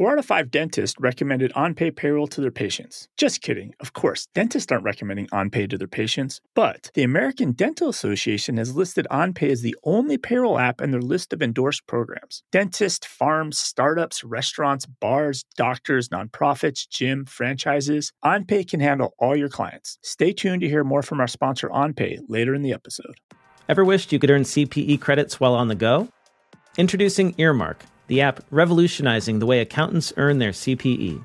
Four out of five dentists recommended OnPay payroll to their patients. Just kidding. Of course, dentists aren't recommending OnPay to their patients, but the American Dental Association has listed OnPay as the only payroll app in their list of endorsed programs. Dentists, farms, startups, restaurants, bars, doctors, nonprofits, gym, franchises, OnPay can handle all your clients. Stay tuned to hear more from our sponsor OnPay later in the episode. Ever wished you could earn CPE credits while on the go? Introducing Earmark, the app revolutionizing the way accountants earn their CPE.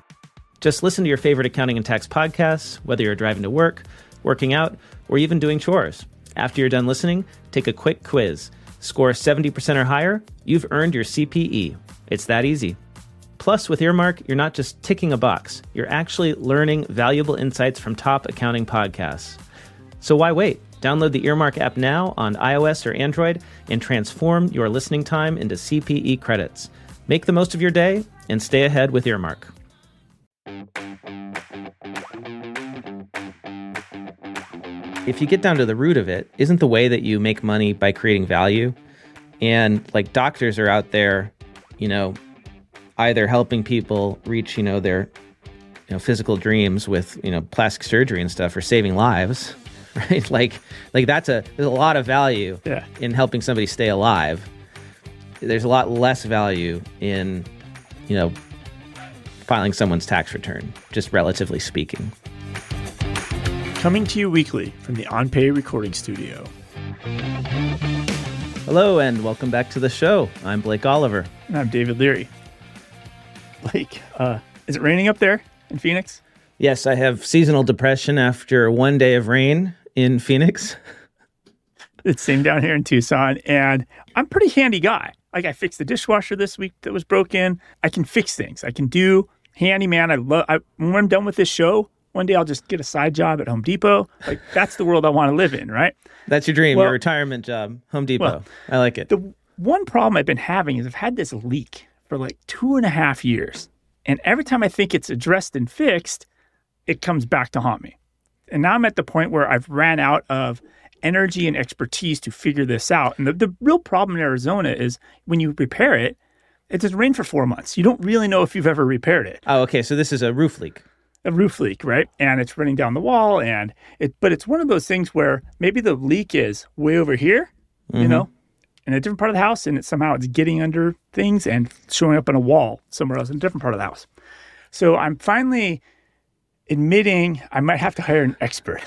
Just listen to your favorite accounting and tax podcasts, whether you're driving to work, working out, or even doing chores. After you're done listening, take a quick quiz. Score 70% or higher, you've earned your CPE. It's that easy. Plus, with Earmark, you're not just ticking a box, you're actually learning valuable insights from top accounting podcasts. So why wait? Download the Earmark app now on iOS or Android and transform your listening time into CPE credits. Make the most of your day and stay ahead with Earmark. If you get down to the root of it, isn't the way that you make money by creating value? And like doctors are out there, you know, either helping people reach, you know, their you know physical dreams with, you know, plastic surgery and stuff or saving lives, right? Like like that's a there's a lot of value Yeah. in helping somebody stay alive. There's a lot less value in, you know, filing someone's tax return, just relatively speaking. Coming to you weekly from the OnPay recording studio. Hello and welcome back to the show. I'm Blake Oliver. And I'm David Leary. Blake, uh, is it raining up there in Phoenix? Yes, I have seasonal depression after one day of rain in Phoenix. It's same down here in Tucson, and I'm a pretty handy guy. Like I fixed the dishwasher this week that was broken. I can fix things. I can do handyman. I love. I, when I'm done with this show, one day I'll just get a side job at Home Depot. Like that's the world I want to live in, right? That's your dream, Well- your retirement job, Home Depot. Well, I like it. The one problem I've been having is I've had this leak for like two and a half years, and every time I think it's addressed and fixed, it comes back to haunt me. And now I'm at the point where I've ran out of energy and expertise to figure this out. And the, the real problem in Arizona is when you repair it, it just rained for four months. You don't really know if you've ever repaired it. oh, okay. So this is a roof leak. A roof leak, right? And it's running down the wall, and it. But it's one of those things where maybe the leak is way over here, you mm-hmm. know, in a different part of the house, and it somehow it's getting under things and showing up on a wall somewhere else in a different part of the house. So I'm finally admitting I might have to hire an expert.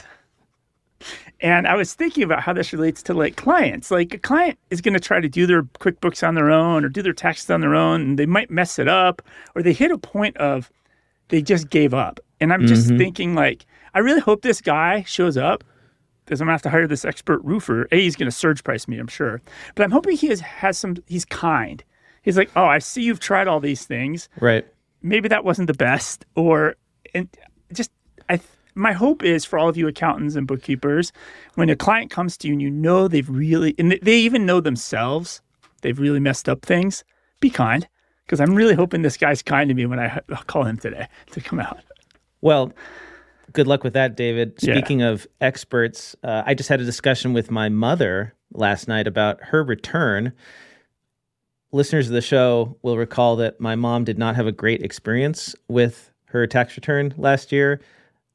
And I was thinking about how this relates to like clients. Like a client is going to try to do their QuickBooks on their own or do their taxes on their own, and they might mess it up, or they hit a point of they just gave up. And I'm just mm-hmm. thinking like, I really hope this guy shows up because I'm gonna have to hire this expert roofer. A, he's gonna surge price me, I'm sure. But I'm hoping he has, has some. He's kind. He's like, oh, I see you've tried all these things Right. maybe that wasn't the best or and just i my hope is for all of you accountants and bookkeepers when a client comes to you and you know they've really and they- even know themselves they've really messed up things be kind because i'm really hoping this guy's kind to me when i call him today to come out Well, good luck with that, David. Yeah. Speaking of experts, uh, I just had a discussion with my mother last night about her return. Listeners of the show will recall that my mom did not have a great experience with her tax return last year.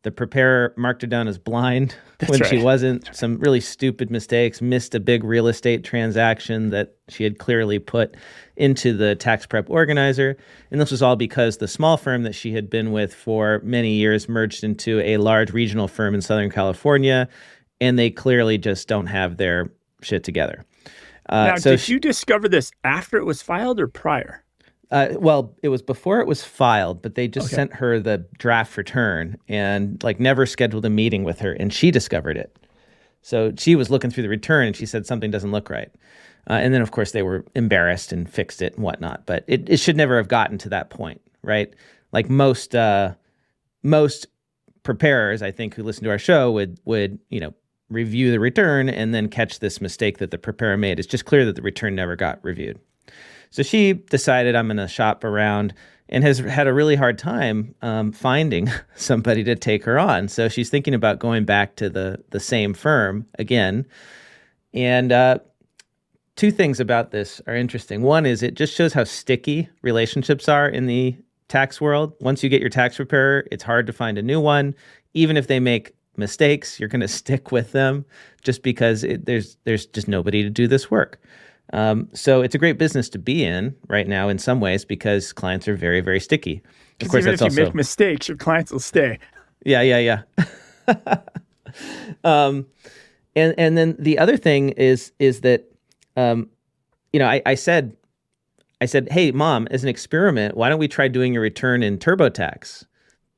The preparer marked her down as blind when she wasn't. Some really stupid mistakes, missed a big real estate transaction that she had clearly put into the tax prep organizer. And this was all because the small firm that she had been with for many years merged into a large regional firm in Southern California. And they clearly just don't have their shit together. Uh, now so did she- you discover this after it was filed or prior uh, well, it was before it was filed, but they just Okay. sent her the draft return and like never scheduled a meeting with her, and she discovered it. So she was looking through the return and she said something doesn't look right. Uh, and then, of course, they were embarrassed and fixed it and whatnot. But it, it should never have gotten to that point, right? Like most uh, most preparers, I think, who listen to our show would would you know review the return and then catch this mistake that the preparer made. It's just clear that the return never got reviewed. So she decided I'm going to shop around and has had a really hard time um, finding somebody to take her on. So she's thinking about going back to the the same firm again. And uh, two things about this are interesting. One is it just shows how sticky relationships are in the tax world. Once you get your tax preparer, it's hard to find a new one. Even if they make mistakes, you're going to stick with them just because it, there's there's just nobody to do this work. Um, so it's a great business to be in right now in some ways because clients are very very sticky. Of course, even if you also, make mistakes, your clients will stay. Yeah, yeah, yeah. um, and and then the other thing is is that um, you know I, I said I said, hey mom, as an experiment, why don't we try doing a return in TurboTax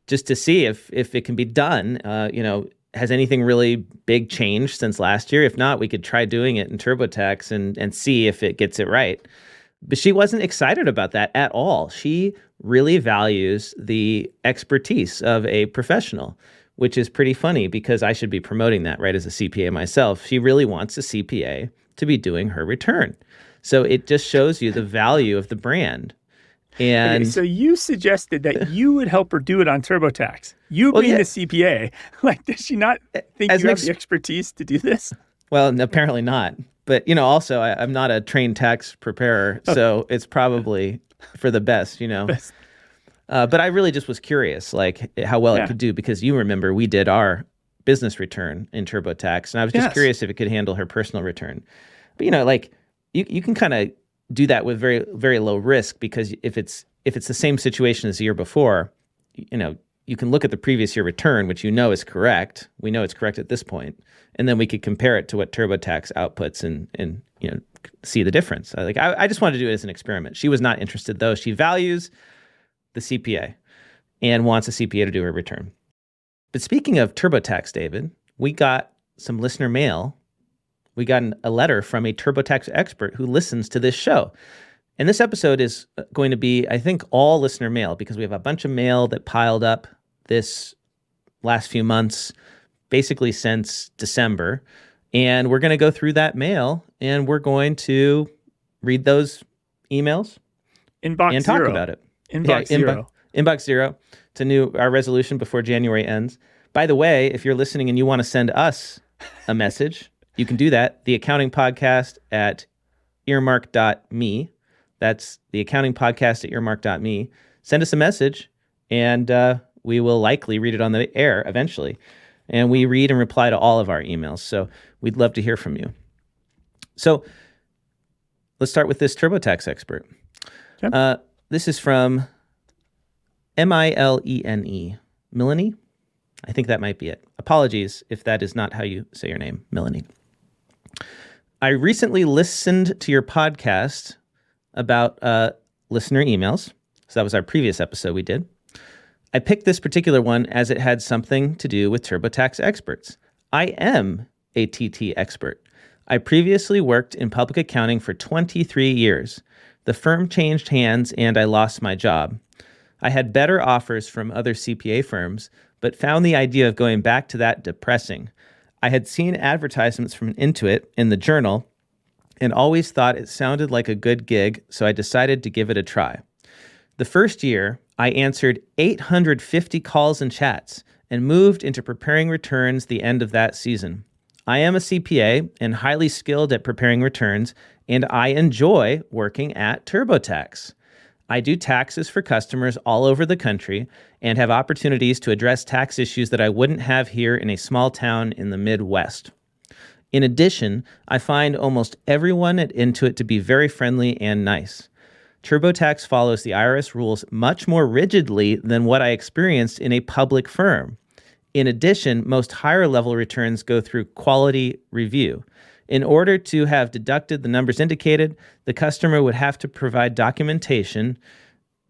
just to see if if it can be done? Uh, you know, has anything really big changed since last year? If not, we could try doing it in TurboTax and and see if it gets it right. But she wasn't excited about that at all. She really values the expertise of a professional, which is pretty funny because I should be promoting that right as a CPA myself. She really wants a CPA to be doing her return. So it just shows you the value of the brand. And okay, so you suggested that you would help her do it on TurboTax. You well, being yeah. the CPA, like does she not think As you have ex- the expertise to do this? Well, apparently not. But you know, also I, am not a trained tax preparer, oh. so it's probably for the best. You know. Best. Uh, but I really just was curious, like how well yeah. it could do, because you remember we did our business return in TurboTax, and I was just yes. curious if it could handle her personal return. But you know, like you you can kind of do that with very very low risk because if it's if it's the same situation as the year before, you know, you can look at the previous year return, which you know is correct. We know it's correct at this point, and then we could compare it to what TurboTax outputs and and you know see the difference. Like I, I just wanted to do it as an experiment. She was not interested though. She values the CPA and wants a CPA to do her return. But speaking of TurboTax, David, we got some listener mail we got an, a letter from a TurboTax expert who listens to this show. And this episode is uh, going to be, I think, all listener mail because we have a bunch of mail that piled up this last few months, basically since December. And we're going to go through that mail and we're going to read those emails inbox and talk zero. about it. Inbox yeah, zero. Inbox, inbox zero. It's a new our resolution before January ends. By the way, if you're listening and you want to send us a message, you can do that. The accounting podcast at earmark.me. That's the accounting podcast at earmark.me. Send us a message and uh, we will likely read it on the air eventually. And we read and reply to all of our emails. So we'd love to hear from you. So let's start with this TurboTax expert. Okay. Uh, this is from M I L E N E, Melanie. I think that might be it. Apologies if that is not how you say your name, Melanie. I recently listened to your podcast about uh, listener emails. So that was our previous episode we did. I picked this particular one as it had something to do with TurboTax experts. I am a TT expert. I previously worked in public accounting for 23 years. The firm changed hands and I lost my job. I had better offers from other CPA firms, but found the idea of going back to that depressing. I had seen advertisements from Intuit in the journal and always thought it sounded like a good gig, so I decided to give it a try. The first year, I answered 850 calls and chats and moved into preparing returns the end of that season. I am a CPA and highly skilled at preparing returns, and I enjoy working at TurboTax. I do taxes for customers all over the country and have opportunities to address tax issues that I wouldn't have here in a small town in the Midwest. In addition, I find almost everyone at Intuit to be very friendly and nice. TurboTax follows the IRS rules much more rigidly than what I experienced in a public firm. In addition, most higher level returns go through quality review. In order to have deducted the numbers indicated, the customer would have to provide documentation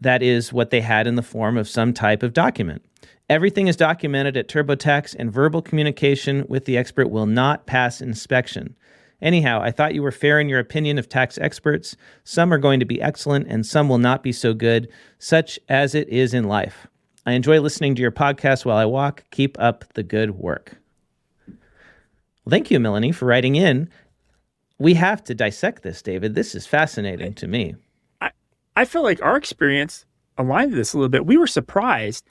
that is what they had in the form of some type of document. Everything is documented at TurboTax, and verbal communication with the expert will not pass inspection. Anyhow, I thought you were fair in your opinion of tax experts. Some are going to be excellent, and some will not be so good, such as it is in life. I enjoy listening to your podcast while I walk. Keep up the good work. Well, thank you, Melanie, for writing in. We have to dissect this, David. This is fascinating to me. I, feel like our experience aligned to this a little bit. We were surprised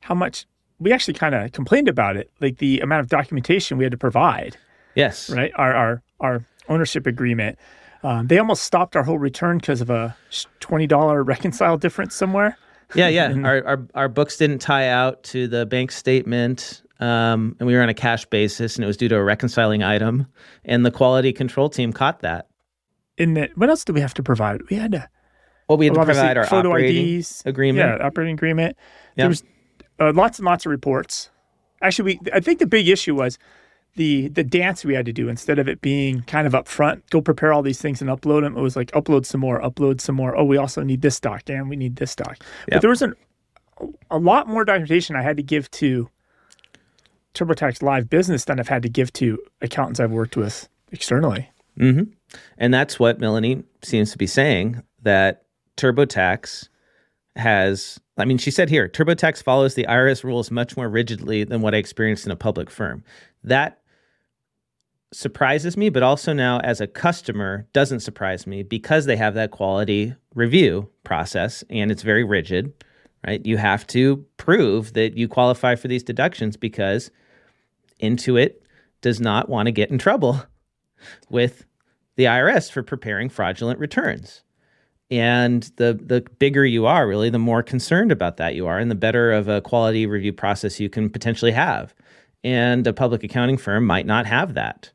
how much we actually kind of complained about it, like the amount of documentation we had to provide. Yes. Right. Our our our ownership agreement. Um, they almost stopped our whole return because of a twenty dollar reconcile difference somewhere. Yeah, yeah. our, our our books didn't tie out to the bank statement, um, and we were on a cash basis, and it was due to a reconciling item, and the quality control team caught that. In the, what else do we have to provide? We had to Well, we had to provide our photo operating IDs, agreement. Yeah, operating agreement. Yeah. There was uh, lots and lots of reports. Actually, we I think the big issue was the the dance we had to do instead of it being kind of up front. Go prepare all these things and upload them. It was like upload some more, upload some more. Oh, we also need this doc, and we need this doc. Yep. But there was an, a lot more documentation I had to give to TurboTax Live Business than I've had to give to accountants I've worked with externally. hmm And that's what Melanie seems to be saying that TurboTax has. I mean, she said here TurboTax follows the IRS rules much more rigidly than what I experienced in a public firm. That surprises me, but also now as a customer doesn't surprise me because they have that quality review process and it's very rigid, right? You have to prove that you qualify for these deductions because Intuit does not want to get in trouble with the IRS for preparing fraudulent returns. And the the bigger you are, really, the more concerned about that you are, and the better of a quality review process you can potentially have. And a public accounting firm might not have that.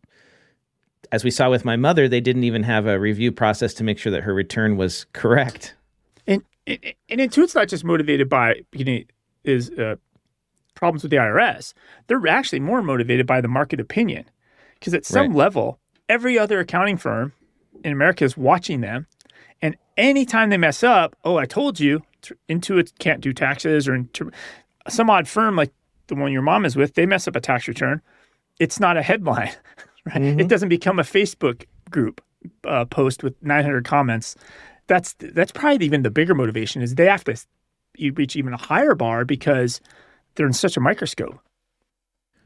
As we saw with my mother, they didn't even have a review process to make sure that her return was correct. And and, and Intuit's not just motivated by you know is uh, problems with the IRS. They're actually more motivated by the market opinion, because at some Right. level, every other accounting firm in America is watching them, and anytime they mess up, oh, I told you, Intuit can't do taxes, or some odd firm like the one your mom is with, they mess up a tax return. It's not a headline, right? It doesn't become a Facebook group uh, post with 900 comments that's that's probably even the bigger motivation is they have to you reach even a higher bar because they're in such a microscope.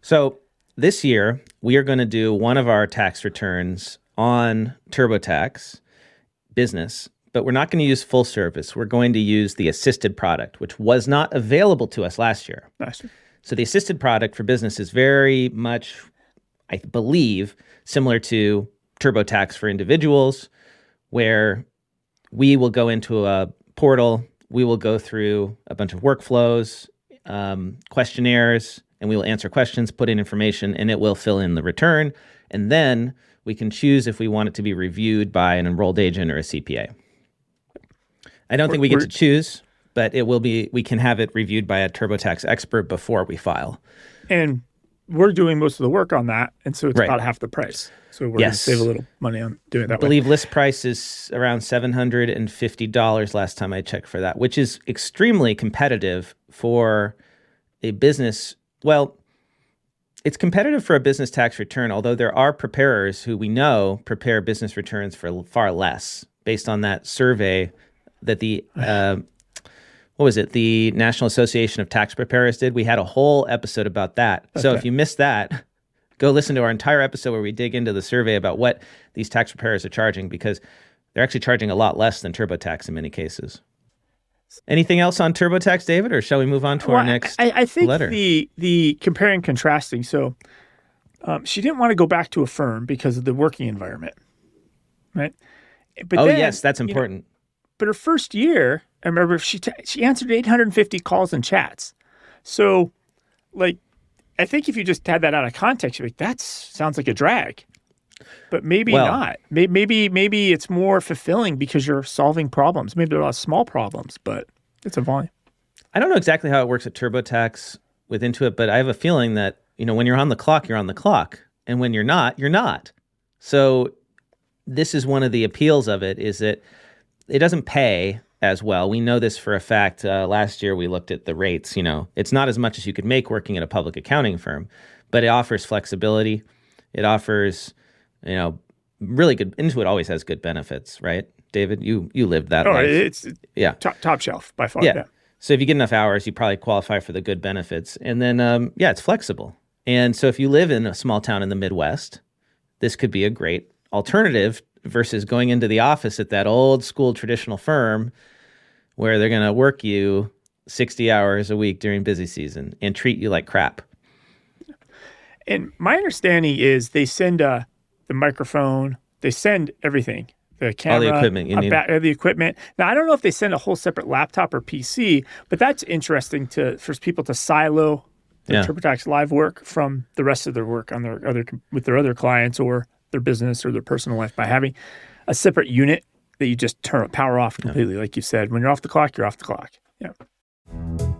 So this year, we are going to do one of our tax returns on TurboTax business, but we're not going to use full service. We're going to use the assisted product, which was not available to us last year. Nice. So the assisted product for business is very much, I believe, similar to TurboTax for individuals, where we will go into a portal, we will go through a bunch of workflows, um, questionnaires, and we will answer questions, put in information, and it will fill in the return. And then we can choose if we want it to be reviewed by an enrolled agent or a CPA. I don't think we get to choose, but it will be. We can have it reviewed by a TurboTax expert before we file. And we're doing most of the work on that, and so it's Right. about half the price. So we're Yes. going to save a little money on doing that I believe list price is around seven hundred and fifty dollars last time I checked for that, which is extremely competitive for a business. Well, it's competitive for a business tax return, although there are preparers who we know prepare business returns for far less, based on that survey that the uh, what was it? The National Association of Tax Preparers did. We had a whole episode about that. So if you missed that, go listen to our entire episode where we dig into the survey about what these tax preparers are charging because they're actually charging a lot less than TurboTax in many cases. Anything else on TurboTax, David, or shall we move on to our next I, I think letter? the the comparing contrasting. So um, she didn't want to go back to a firm because of the working environment, right? But oh, then, yes, that's you know, important. but her first year, I remember she t- she answered 850 calls and chats. So, like, I think if you just had that out of context, you're like, that sounds like a drag. But maybe Well- not. Maybe maybe it's more fulfilling because you're solving problems. Maybe there are a lot of small problems, but it's a volume. I don't know exactly how it works at TurboTax with Intuit, but I have a feeling that you know when you're on the clock, you're on the clock, and when you're not, you're not. So this is one of the appeals of it is that it doesn't pay as well. We know this for a fact. Uh, last year we looked at the rates. You know, it's not as much as you could make working at a public accounting firm, but it offers flexibility. It offers, you know, really good. Intuit always has good benefits, right? David, you you lived that Oh, life. it's yeah. top top shelf by far. Yeah. yeah. So if you get enough hours, you probably qualify for the good benefits. And then, um, yeah, it's flexible. And so if you live in a small town in the Midwest, this could be a great alternative versus going into the office at that old school traditional firm where they're going to work you 60 hours a week during busy season and treat you like crap. And my understanding is they send uh, the microphone, they send everything, the camera, equipment you need. ba- uh, the equipment. Now I don't know if they send a whole separate laptop or PC, but that's interesting to for people to silo their Yeah. TurboTax Live work from the rest of their work on their other with their other clients or their business or their personal life by having a separate unit that you just turn power off completely, like you said. When you're off the clock, you're off the clock. Yeah.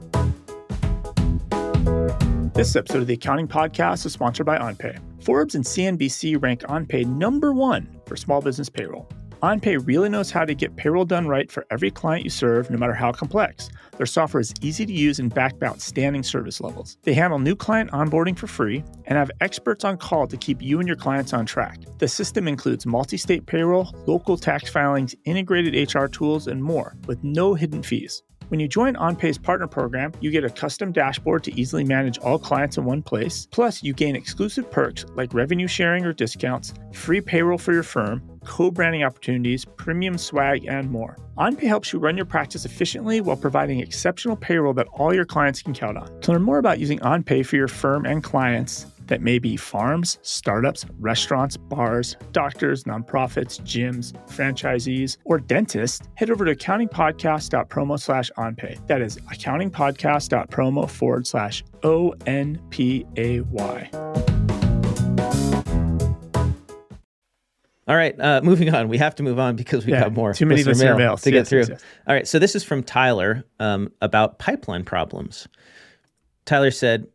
This episode of the Accounting Podcast is sponsored by OnPay. Forbes and CNBC ranked OnPay number one for small business payroll. OnPay really knows how to get payroll done right for every client you serve, no matter how complex. Their software is easy to use and backed by outstanding service levels. They handle new client onboarding for free and have experts on call to keep you and your clients on track. The system includes multi state payroll, local tax filings, integrated HR tools, and more, with no hidden fees. When you join OnPay's partner program, you get a custom dashboard to easily manage all clients in one place. Plus, you gain exclusive perks like revenue sharing or discounts, free payroll for your firm, co branding opportunities, premium swag, and more. OnPay helps you run your practice efficiently while providing exceptional payroll that all your clients can count on. To learn more about using OnPay for your firm and clients, that may be farms, startups, restaurants, bars, doctors, nonprofits, gyms, franchisees, or dentists, head over to accountingpodcast.promo slash onpay. That is accountingpodcast.promo forward slash O N P A Y. All right, uh, moving on. We have to move on because we Yeah, got more too many listener mails. to Yes, get through. yes, yes. All right, so this is from Tyler um, about pipeline problems. Tyler said,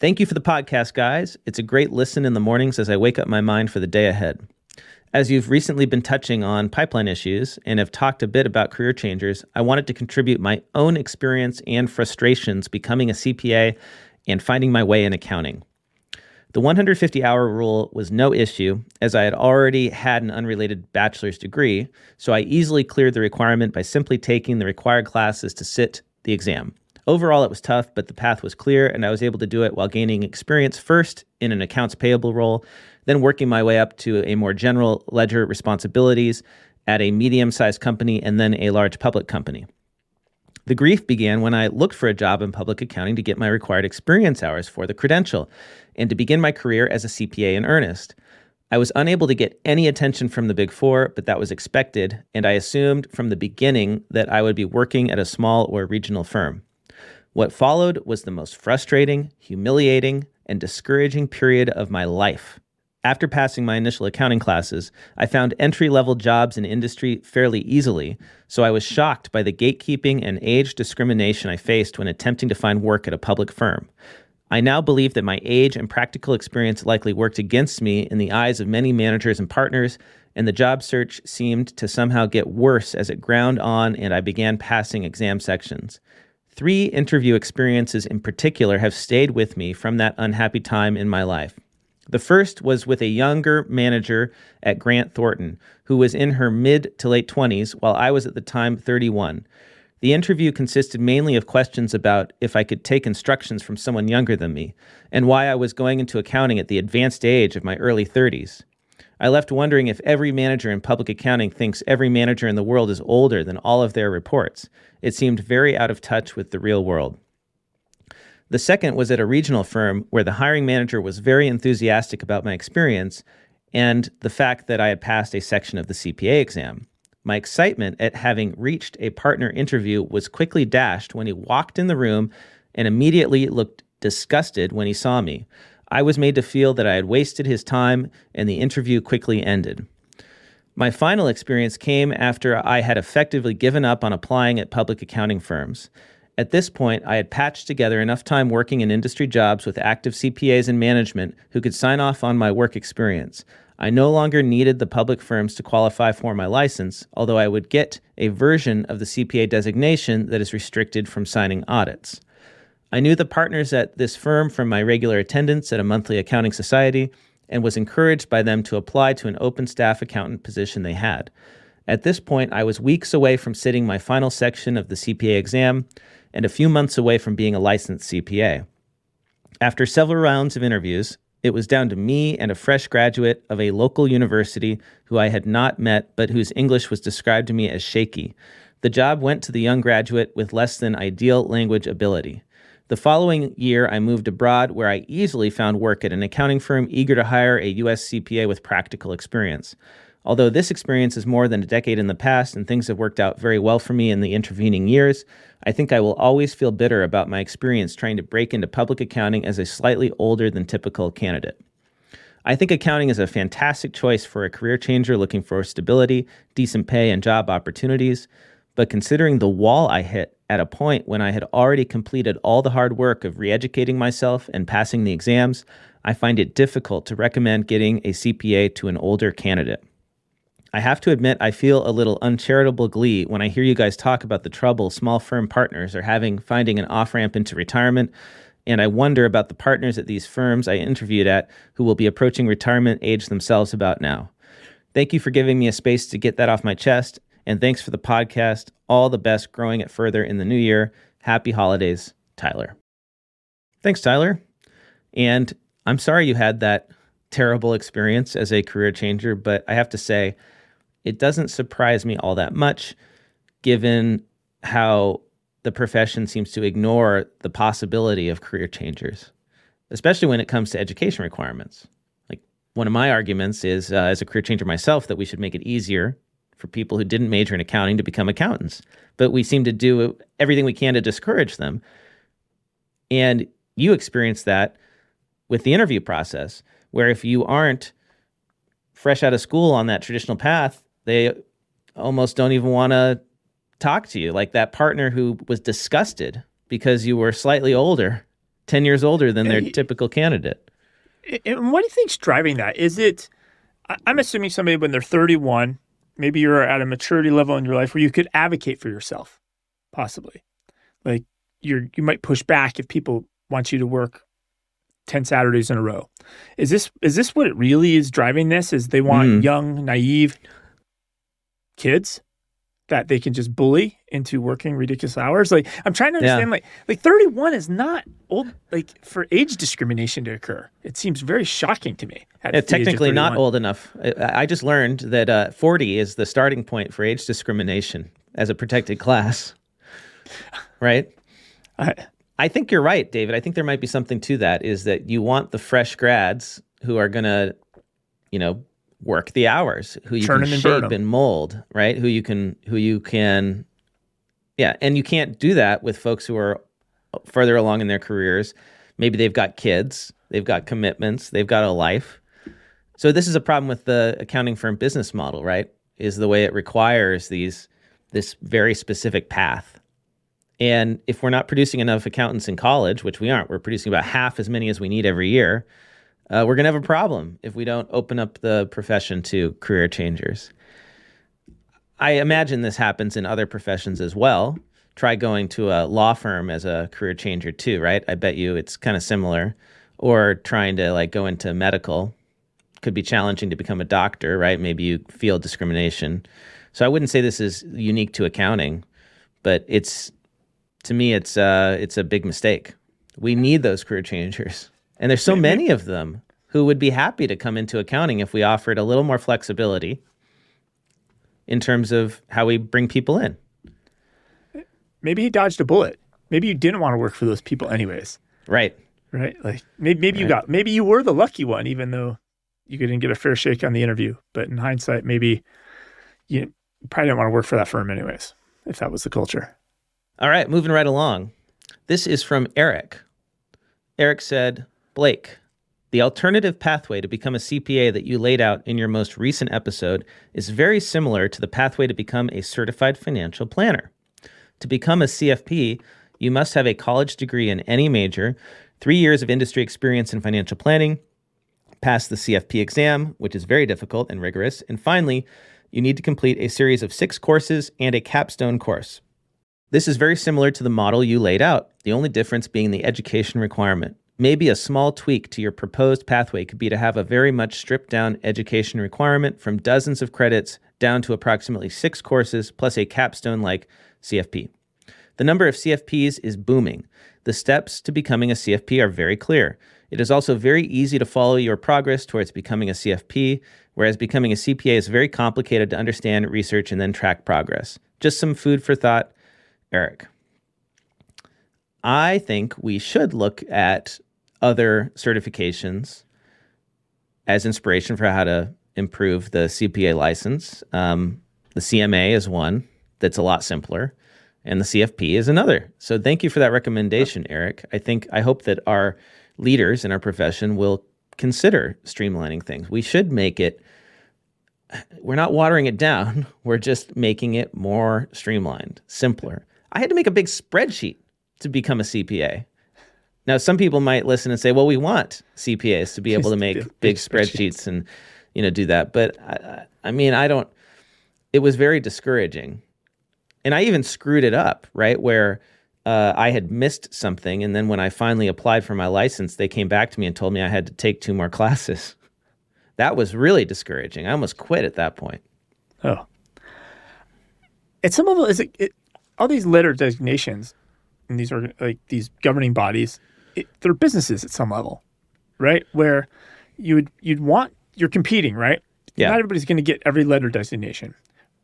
"Thank you for the podcast, guys. It's a great listen in the mornings as I wake up my mind for the day ahead. As you've recently been touching on pipeline issues and have talked a bit about career changers, I wanted to contribute my own experience and frustrations becoming a CPA and finding my way in accounting." The 150 hour rule was no issue, as I had already had an unrelated bachelor's degree, so I easily cleared the requirement by simply taking the required classes to sit the exam. Overall, it was tough, but the path was clear, and I was able to do it while gaining experience first in an accounts payable role, then working my way up to a more general ledger responsibilities at a medium sized company and then a large public company. The grief began when I looked for a job in public accounting to get my required experience hours for the credential and to begin my career as a CPA in earnest. I was unable to get any attention from the Big Four, but that was expected, and I assumed from the beginning that I would be working at a small or regional firm. What followed was the most frustrating, humiliating, and discouraging period of my life. After passing my initial accounting classes, I found entry level jobs in industry fairly easily, so I was shocked by the gatekeeping and age discrimination I faced when attempting to find work at a public firm. I now believe that my age and practical experience likely worked against me in the eyes of many managers and partners, and the job search seemed to somehow get worse as it ground on and I began passing exam sections. Three interview experiences in particular have stayed with me from that unhappy time in my life. The first was with a younger manager at Grant Thornton, who was in her mid to late 20s, while I was at the time 31. The interview consisted mainly of questions about if I could take instructions from someone younger than me, and why I was going into accounting at the advanced age of my early 30s. I left wondering if every manager in public accounting thinks every manager in the world is older than all of their reports. It seemed very out of touch with the real world. The second was at a regional firm where the hiring manager was very enthusiastic about my experience and the fact that I had passed a section of the CPA exam. My excitement at having reached a partner interview was quickly dashed when he walked in the room and immediately looked disgusted when he saw me. I was made to feel that I had wasted his time, and the interview quickly ended. My final experience came after I had effectively given up on applying at public accounting firms. At this point, I had patched together enough time working in industry jobs with active CPAs and management who could sign off on my work experience. I no longer needed the public firms to qualify for my license, although I would get a version of the CPA designation that is restricted from signing audits. I knew the partners at this firm from my regular attendance at a monthly accounting society and was encouraged by them to apply to an open staff accountant position they had. At this point, I was weeks away from sitting my final section of the CPA exam and a few months away from being a licensed CPA. After several rounds of interviews, it was down to me and a fresh graduate of a local university who I had not met but whose English was described to me as shaky. The job went to the young graduate with less than ideal language ability. The following year, I moved abroad where I easily found work at an accounting firm eager to hire a US CPA with practical experience. Although this experience is more than a decade in the past and things have worked out very well for me in the intervening years, I think I will always feel bitter about my experience trying to break into public accounting as a slightly older than typical candidate. I think accounting is a fantastic choice for a career changer looking for stability, decent pay, and job opportunities. But considering the wall I hit at a point when I had already completed all the hard work of re educating myself and passing the exams, I find it difficult to recommend getting a CPA to an older candidate. I have to admit, I feel a little uncharitable glee when I hear you guys talk about the trouble small firm partners are having finding an off ramp into retirement. And I wonder about the partners at these firms I interviewed at who will be approaching retirement age themselves about now. Thank you for giving me a space to get that off my chest. And thanks for the podcast. All the best growing it further in the new year. Happy holidays, Tyler. Thanks, Tyler. And I'm sorry you had that terrible experience as a career changer, but I have to say, it doesn't surprise me all that much given how the profession seems to ignore the possibility of career changers, especially when it comes to education requirements. Like one of my arguments is, uh, as a career changer myself, that we should make it easier for people who didn't major in accounting to become accountants. But we seem to do everything we can to discourage them. And you experience that with the interview process, where if you aren't fresh out of school on that traditional path, they almost don't even want to talk to you. Like that partner who was disgusted because you were slightly older, 10 years older than their typical candidate. And what do you think's driving that? Is it, I'm assuming somebody when they're 31, maybe you're at a maturity level in your life where you could advocate for yourself, possibly. Like you're, you might push back if people want you to work 10 Saturdays in a row. Is this, is this what it really is driving this? Is they want mm. young, naive kids that they can just bully into working ridiculous hours. Like I'm trying to understand yeah. like like 31 is not old like for age discrimination to occur. It seems very shocking to me. It's technically not old enough. I, I just learned that uh, 40 is the starting point for age discrimination as a protected class. right? I I think you're right, David. I think there might be something to that is that you want the fresh grads who are going to you know work the hours, who you Turn can shape and, and mold, right? Who you can, who you can, yeah. And you can't do that with folks who are further along in their careers. Maybe they've got kids, they've got commitments, they've got a life. So this is a problem with the accounting firm business model, right? Is the way it requires these this very specific path. And if we're not producing enough accountants in college, which we aren't, we're producing about half as many as we need every year uh, we're going to have a problem if we don't open up the profession to career changers. I imagine this happens in other professions as well. Try going to a law firm as a career changer too, right? I bet you it's kind of similar. Or trying to like go into medical could be challenging to become a doctor, right? Maybe you feel discrimination. So I wouldn't say this is unique to accounting, but it's to me it's uh it's a big mistake. We need those career changers. And there's so many of them who would be happy to come into accounting if we offered a little more flexibility in terms of how we bring people in. Maybe he dodged a bullet. Maybe you didn't want to work for those people anyways. Right. Right. Like maybe, maybe right. you got maybe you were the lucky one, even though you didn't get a fair shake on the interview. But in hindsight, maybe you probably didn't want to work for that firm anyways, if that was the culture. All right, moving right along. This is from Eric. Eric said, Blake, the alternative pathway to become a CPA that you laid out in your most recent episode is very similar to the pathway to become a certified financial planner. To become a CFP, you must have a college degree in any major, three years of industry experience in financial planning, pass the CFP exam, which is very difficult and rigorous, and finally, you need to complete a series of six courses and a capstone course. This is very similar to the model you laid out, the only difference being the education requirement. Maybe a small tweak to your proposed pathway could be to have a very much stripped down education requirement from dozens of credits down to approximately six courses plus a capstone like CFP. The number of CFPs is booming. The steps to becoming a CFP are very clear. It is also very easy to follow your progress towards becoming a CFP, whereas becoming a CPA is very complicated to understand, research, and then track progress. Just some food for thought, Eric. I think we should look at other certifications as inspiration for how to improve the CPA license. Um, the CMA is one that's a lot simpler, and the CFP is another. So thank you for that recommendation, Eric. I think I hope that our leaders in our profession will consider streamlining things. We should make it. We're not watering it down. We're just making it more streamlined, simpler. I had to make a big spreadsheet to become a CPA. Now, some people might listen and say, "Well, we want CPAs to be able to make big, spreadsheets and you know do that." But I, I mean, I don't. It was very discouraging, and I even screwed it up. Right where uh, I had missed something, and then when I finally applied for my license, they came back to me and told me I had to take two more classes. That was really discouraging. I almost quit at that point. Oh, at some level, is it, it all these letter designations and these are like these governing bodies? It, they're businesses at some level, right? Where you would you'd want you're competing, right? Yeah. Not everybody's going to get every letter designation.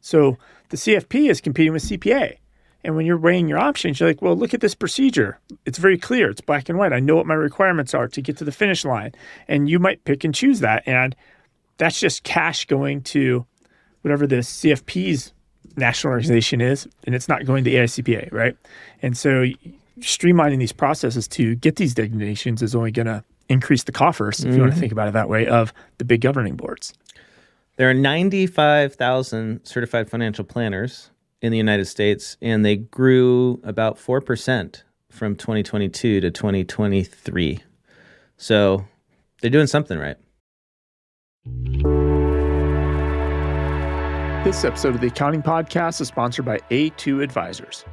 So the CFP is competing with CPA. And when you're weighing your options, you're like, well, look at this procedure. It's very clear. It's black and white. I know what my requirements are to get to the finish line. And you might pick and choose that. And that's just cash going to whatever the CFP's national organization is. And it's not going to AICPA, right? And so streamlining these processes to get these designations is only going to increase the coffers, if you want to mm-hmm. think about it that way, of the big governing boards. There are 95,000 certified financial planners in the United States, and they grew about 4% from 2022 to 2023. So they're doing something right. This episode of the Accounting Podcast is sponsored by A2 Advisors.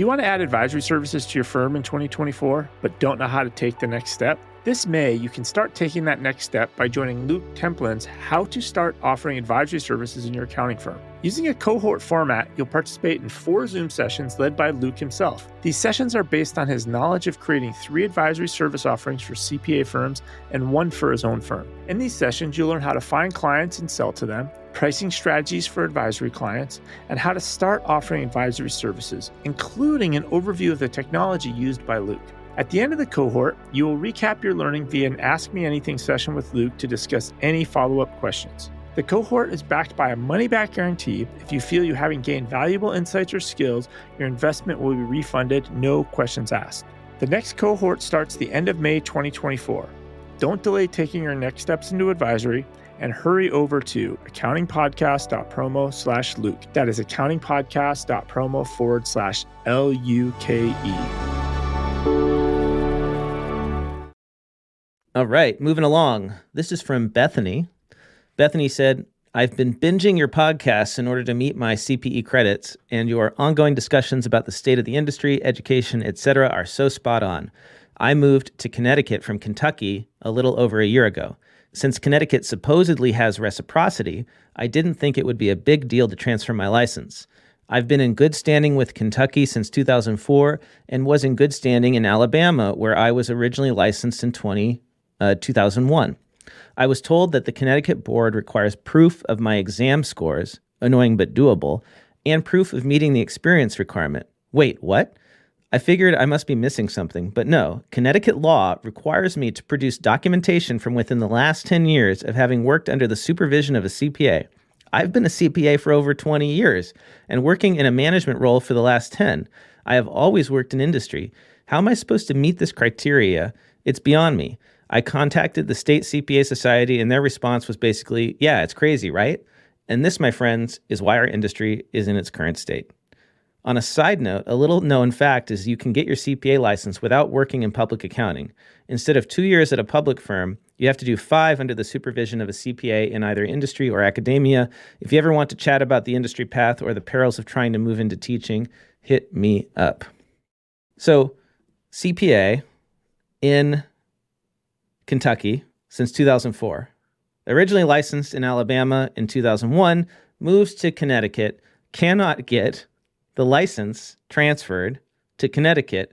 Do you want to add advisory services to your firm in 2024, but don't know how to take the next step? This May, you can start taking that next step by joining Luke Templin's How to Start Offering Advisory Services in Your Accounting Firm. Using a cohort format, you'll participate in four Zoom sessions led by Luke himself. These sessions are based on his knowledge of creating three advisory service offerings for CPA firms and one for his own firm. In these sessions, you'll learn how to find clients and sell to them, pricing strategies for advisory clients, and how to start offering advisory services, including an overview of the technology used by Luke. At the end of the cohort, you will recap your learning via an Ask Me Anything session with Luke to discuss any follow up questions. The cohort is backed by a money back guarantee. If you feel you haven't gained valuable insights or skills, your investment will be refunded, no questions asked. The next cohort starts the end of May 2024. Don't delay taking your next steps into advisory and hurry over to accountingpodcast.promo slash Luke. That is accountingpodcast.promo forward slash L U K E. All right, moving along. This is from Bethany. Bethany said, I've been binging your podcasts in order to meet my CPE credits, and your ongoing discussions about the state of the industry, education, etc., are so spot on. I moved to Connecticut from Kentucky a little over a year ago. Since Connecticut supposedly has reciprocity, I didn't think it would be a big deal to transfer my license. I've been in good standing with Kentucky since 2004 and was in good standing in Alabama, where I was originally licensed in 20, uh, 2001. I was told that the Connecticut board requires proof of my exam scores, annoying but doable, and proof of meeting the experience requirement. Wait, what? I figured I must be missing something, but no. Connecticut law requires me to produce documentation from within the last 10 years of having worked under the supervision of a CPA. I've been a CPA for over 20 years and working in a management role for the last 10. I have always worked in industry. How am I supposed to meet this criteria? It's beyond me. I contacted the state CPA society, and their response was basically, yeah, it's crazy, right? And this, my friends, is why our industry is in its current state. On a side note, a little known fact is you can get your CPA license without working in public accounting. Instead of two years at a public firm, you have to do five under the supervision of a CPA in either industry or academia. If you ever want to chat about the industry path or the perils of trying to move into teaching, hit me up. So, CPA in Kentucky since 2004. Originally licensed in Alabama in 2001, moves to Connecticut, cannot get the license transferred to Connecticut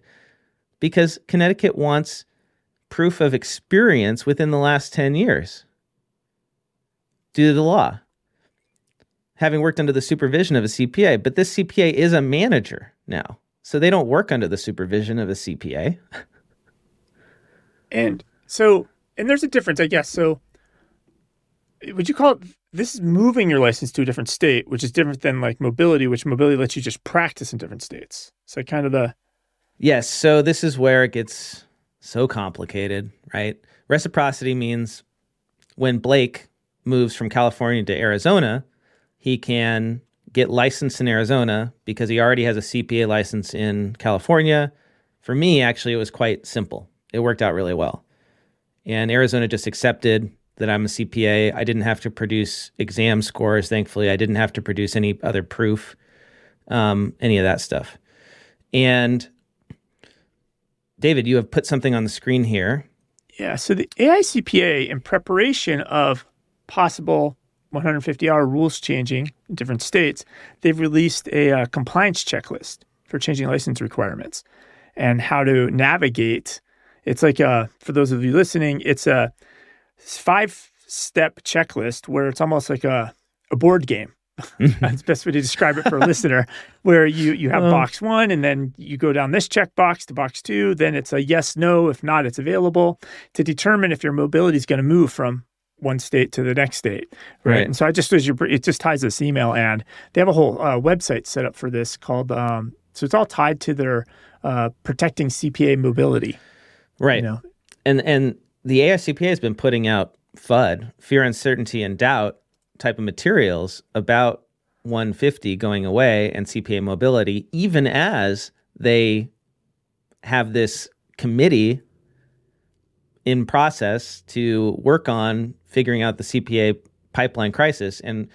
because Connecticut wants proof of experience within the last 10 years due to the law. Having worked under the supervision of a CPA, but this CPA is a manager now. So they don't work under the supervision of a CPA. And so, and there's a difference, I guess. So, would you call it this is moving your license to a different state, which is different than like mobility, which mobility lets you just practice in different states. So kind of the Yes. So this is where it gets so complicated, right? Reciprocity means when Blake moves from California to Arizona, he can get licensed in Arizona because he already has a CPA license in California. For me, actually, it was quite simple. It worked out really well. And Arizona just accepted that I'm a CPA. I didn't have to produce exam scores, thankfully. I didn't have to produce any other proof, um, any of that stuff. And David, you have put something on the screen here. Yeah. So the AICPA, in preparation of possible 150 hour rules changing in different states, they've released a uh, compliance checklist for changing license requirements and how to navigate. It's like a, for those of you listening, it's a five step checklist where it's almost like a, a board game. That's the best way to describe it for a listener, where you you have box one and then you go down this checkbox to box two. Then it's a yes, no. If not, it's available to determine if your mobility is going to move from one state to the next state, right? Right. And so I just as you it just ties this email, and they have a whole uh, website set up for this called. Um, so it's all tied to their uh, protecting CPA mobility. Right. You know, And and the AICPA has been putting out FUD, fear, uncertainty, and doubt type of materials about 150 going away and CPA mobility, even as they have this committee in process to work on figuring out the CPA pipeline crisis. And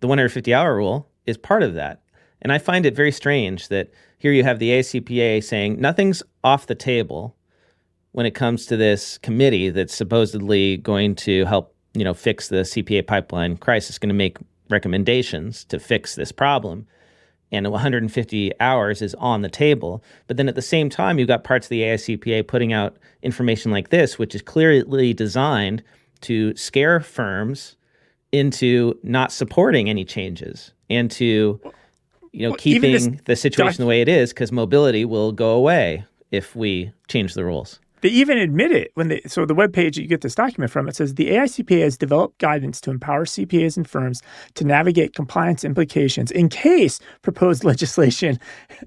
the 150 hour rule is part of that. And I find it very strange that here you have the ACPA saying nothing's off the table when it comes to this committee that's supposedly going to help, you know, fix the CPA pipeline crisis, going to make recommendations to fix this problem. And 150 hours is on the table. But then at the same time, you've got parts of the AICPA putting out information like this, which is clearly designed to scare firms into not supporting any changes and to, you know, Well, keeping the situation doc- the way it is because mobility will go away if we change the rules. They even admit it when they so the web webpage you get this document from it says the AICPA has developed guidance to empower CPAs and firms to navigate compliance implications in case proposed legislation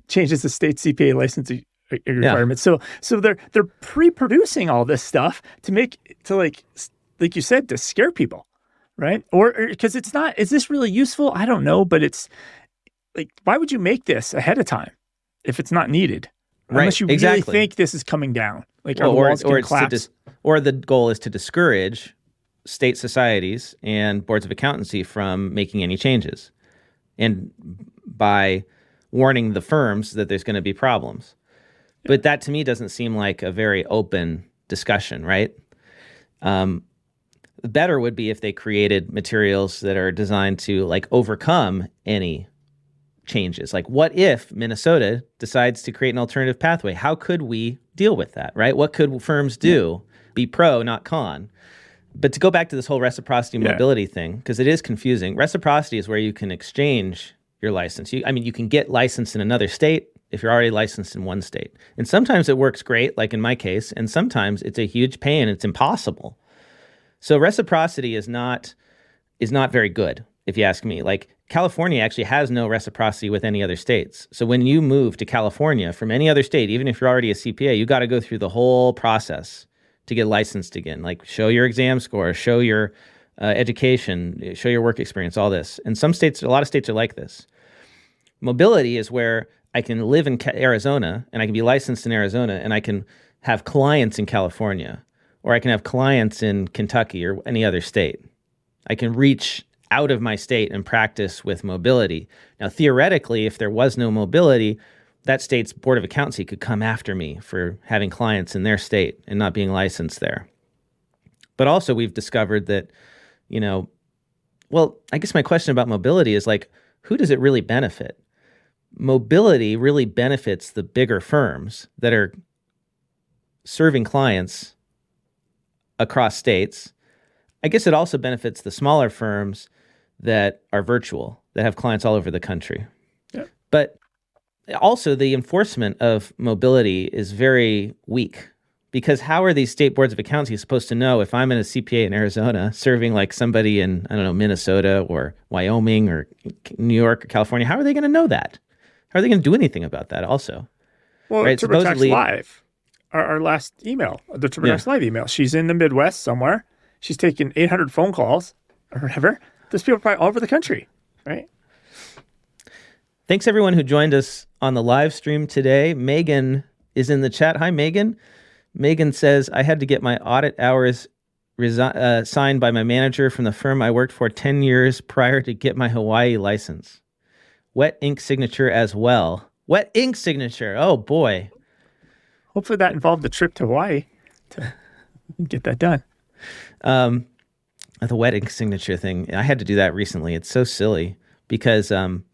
changes the state CPA licensing re- requirements. So so they're they're pre-producing all this stuff to make to like like you said to scare people, right? Or because it's not is this really useful? I don't know, but it's like why would you make this ahead of time if it's not needed? Right, Unless you really think this is coming down. Like Well, or or dis- or the goal is to discourage state societies and boards of accountancy from making any changes, and by warning the firms that there's going to be problems. But that to me doesn't seem like a very open discussion, right? Um, better would be if they created materials that are designed to like overcome any changes. Like, what if Minnesota decides to create an alternative pathway? How could we deal with that, right? What could firms do? Be pro, not con. But to go back to this whole reciprocity Yeah. mobility thing, because it is confusing. Reciprocity is where you can exchange your license. You, I mean, you can get licensed in another state if you're already licensed in one state. And sometimes it works great, like in my case, and sometimes it's a huge pain. It's impossible. So reciprocity is not is not very good, if you ask me. Like California actually has no reciprocity with any other states. So when you move to California from any other state, even if you're already a CPA, you got to go through the whole process to get licensed again. Like show your exam score, show your uh, education, show your work experience, all this. And some states, a lot of states are like this. Mobility is where I can live in Arizona and I can be licensed in Arizona and I can have clients in California or I can have clients in Kentucky or any other state. I can reach out of my state and practice with mobility. Now, theoretically, if there was no mobility, that state's board of accountancy could come after me for having clients in their state and not being licensed there. But also, we've discovered that, you know, well, I guess my question about mobility is like, who does it really benefit? Mobility really benefits the bigger firms that are serving clients across states. I guess it also benefits the smaller firms that are virtual, that have clients all over the country. Yeah. But also, the enforcement of mobility is very weak because how are these state boards of accounting supposed to know if I'm in a CPA in Arizona serving like somebody in I don't know Minnesota or Wyoming or New York or California? How are they going to know that? How are they going to do anything about that? Also, Well, Right, TurboTax supposedly- Live, our, our last email, the TurboTax Yeah. Live email. She's in the Midwest somewhere. She's taking 800 phone calls or whatever. There's people probably all over the country, right? Thanks everyone who joined us on the live stream today. Megan is in the chat. Hi, Megan. Megan says, I had to get my audit hours resi- uh, signed by my manager from the firm I worked for 10 years prior to get my Hawaii license. Wet ink signature as well. Wet ink signature. Oh boy. Hopefully that involved a trip to Hawaii to get that done. Um, the wet ink signature thing. I had to do that recently. It's so silly because um,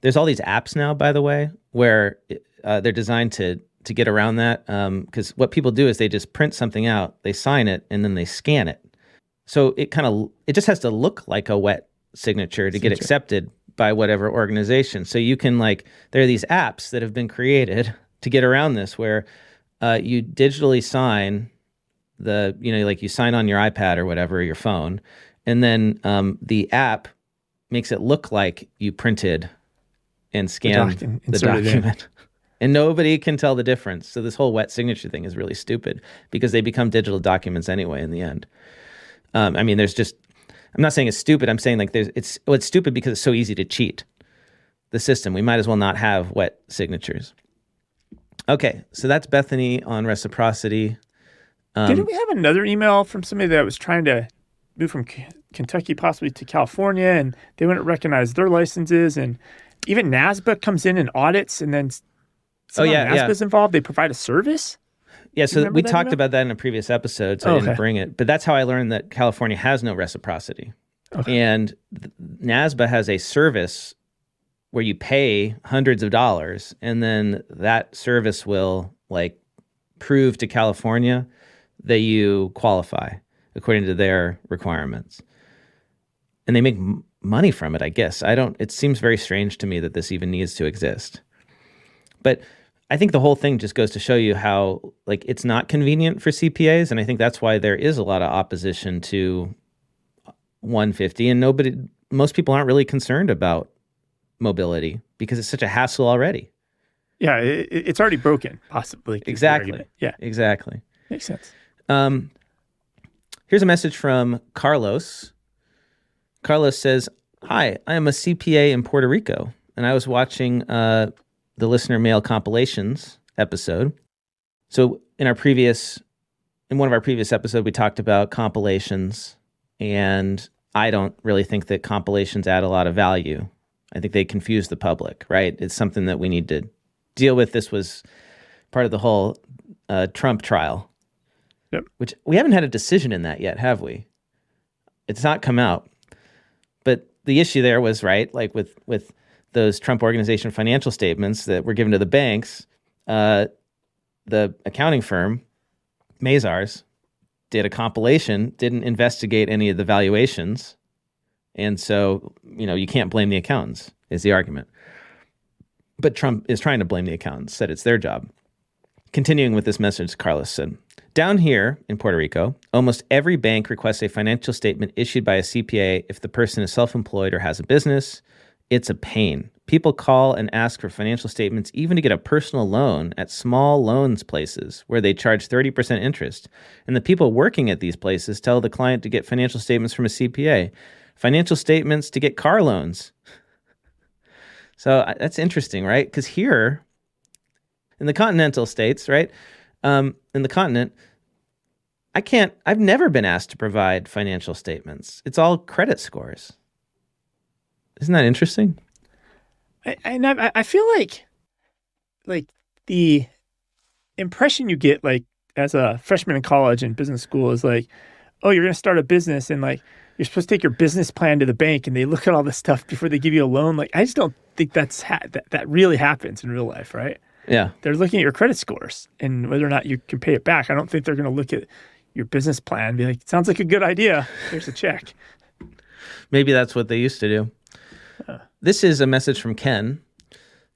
there's all these apps now, by the way, where uh, they're designed to to get around that. Because what people do is they just print something out, they sign it, and then they scan it. So it kind of it just has to look like a wet signature to get accepted by whatever organization. So you can like there are these apps that have been created to get around this where uh, you digitally sign the you know like you sign on your iPad or whatever your phone, and then um, the app makes it look like you printed and scanned and the document. And nobody can tell the difference. So this whole wet signature thing is really stupid because they become digital documents anyway in the end. Um, I mean, there's just I'm not saying it's stupid. I'm saying like there's it's well, it's stupid because it's so easy to cheat the system. We might as well not have wet signatures. Okay, so that's Bethany on reciprocity. Um, Didn't we have another email from somebody that was trying to move from K- Kentucky possibly to California and they wouldn't recognize their licenses and even NASBA comes in and audits and then Oh, yeah, yeah. NASBA's involved. They provide a service. Yeah, so we talked email? about that in a previous episode, so I Oh, didn't okay. bring it. But that's how I learned that California has no reciprocity. Okay. And NASBA has a service where you pay hundreds of dollars, and then that service will like prove to California that you qualify according to their requirements. And they make m- money from it, I guess. I don't, it seems very strange to me that this even needs to exist. But I think the whole thing just goes to show you how like it's not convenient for CPAs, and I think that's why there is a lot of opposition to 150, and nobody, most people aren't really concerned about mobility because it's such a hassle already. Yeah, it, it- it's already broken, possibly. Exactly. Yeah, Exactly. makes sense. Um, here's a message from Carlos. Carlos says, Hi, I am a CPA in Puerto Rico, and I was watching uh, the listener mail compilations episode. So, in our previous, in one of our previous episodes, we talked about compilations, and I don't really think that compilations add a lot of value. I think they confuse the public, right? It's something that we need to deal with. This was part of the whole uh, Trump trial which we haven't had a decision in that yet, have we? It's not come out. But the issue there was right, like with with those Trump Organization financial statements that were given to the banks. Uh, the accounting firm, Mazars, did a compilation, didn't investigate any of the valuations, and so you know you can't blame the accountants. Is the argument? But Trump is trying to blame the accountants. Said it's their job. Continuing with this message, Carlos said, Down here in Puerto Rico, almost every bank requests a financial statement issued by a CPA if the person is self employed or has a business. It's a pain. People call and ask for financial statements even to get a personal loan at small loans places where they charge 30% interest. And the people working at these places tell the client to get financial statements from a CPA, financial statements to get car loans. So uh, that's interesting, right? Because here, in the continental states, right? Um, in the continent, I can't, I've never been asked to provide financial statements. It's all credit scores. Isn't that interesting? I, and I, I feel like, like the impression you get, like as a freshman in college and business school, is like, oh, you're going to start a business, and like you're supposed to take your business plan to the bank, and they look at all this stuff before they give you a loan. Like, I just don't think that's ha- that that really happens in real life, right? Yeah. They're looking at your credit scores and whether or not you can pay it back. I don't think they're going to look at your business plan and be like, sounds like a good idea. Here's a check. Maybe that's what they used to do. This is a message from Ken.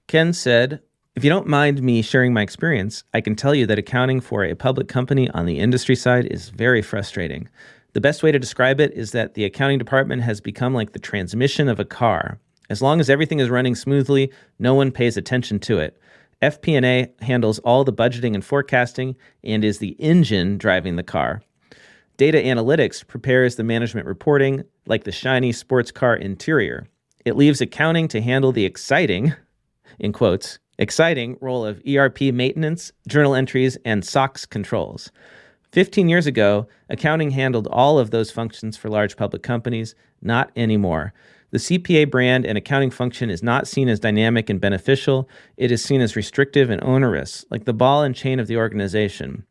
Ken said, If you don't mind me sharing my experience, I can tell you that accounting for a public company on the industry side is very frustrating. The best way to describe it is that the accounting department has become like the transmission of a car. As long as everything is running smoothly, no one pays attention to it. FP&A handles all the budgeting and forecasting and is the engine driving the car. Data analytics prepares the management reporting like the shiny sports car interior. It leaves accounting to handle the exciting, in quotes, exciting role of ERP maintenance, journal entries, and SOX controls. 15 years ago, accounting handled all of those functions for large public companies, not anymore. The CPA brand and accounting function is not seen as dynamic and beneficial. It is seen as restrictive and onerous, like the ball and chain of the organization.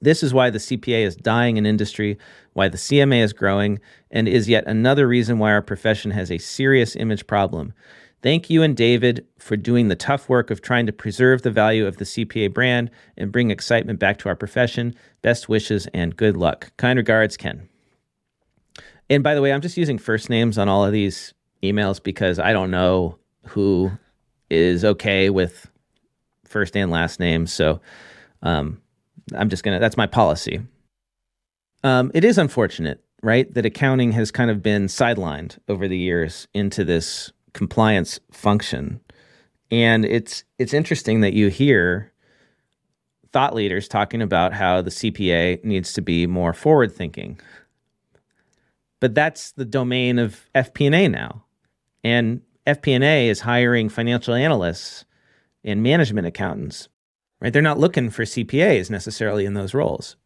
This is why the CPA is dying in industry, why the CMA is growing, and is yet another reason why our profession has a serious image problem. Thank you and David for doing the tough work of trying to preserve the value of the CPA brand and bring excitement back to our profession. Best wishes and good luck. Kind regards, Ken. And by the way, I'm just using first names on all of these emails because I don't know who is okay with first and last names. So um, I'm just going to, that's my policy. Um, it is unfortunate, right, that accounting has kind of been sidelined over the years into this compliance function. And it's it's interesting that you hear thought leaders talking about how the CPA needs to be more forward thinking. But that's the domain of FP&A now. And FP&A is hiring financial analysts and management accountants. Right? They're not looking for CPAs necessarily in those roles.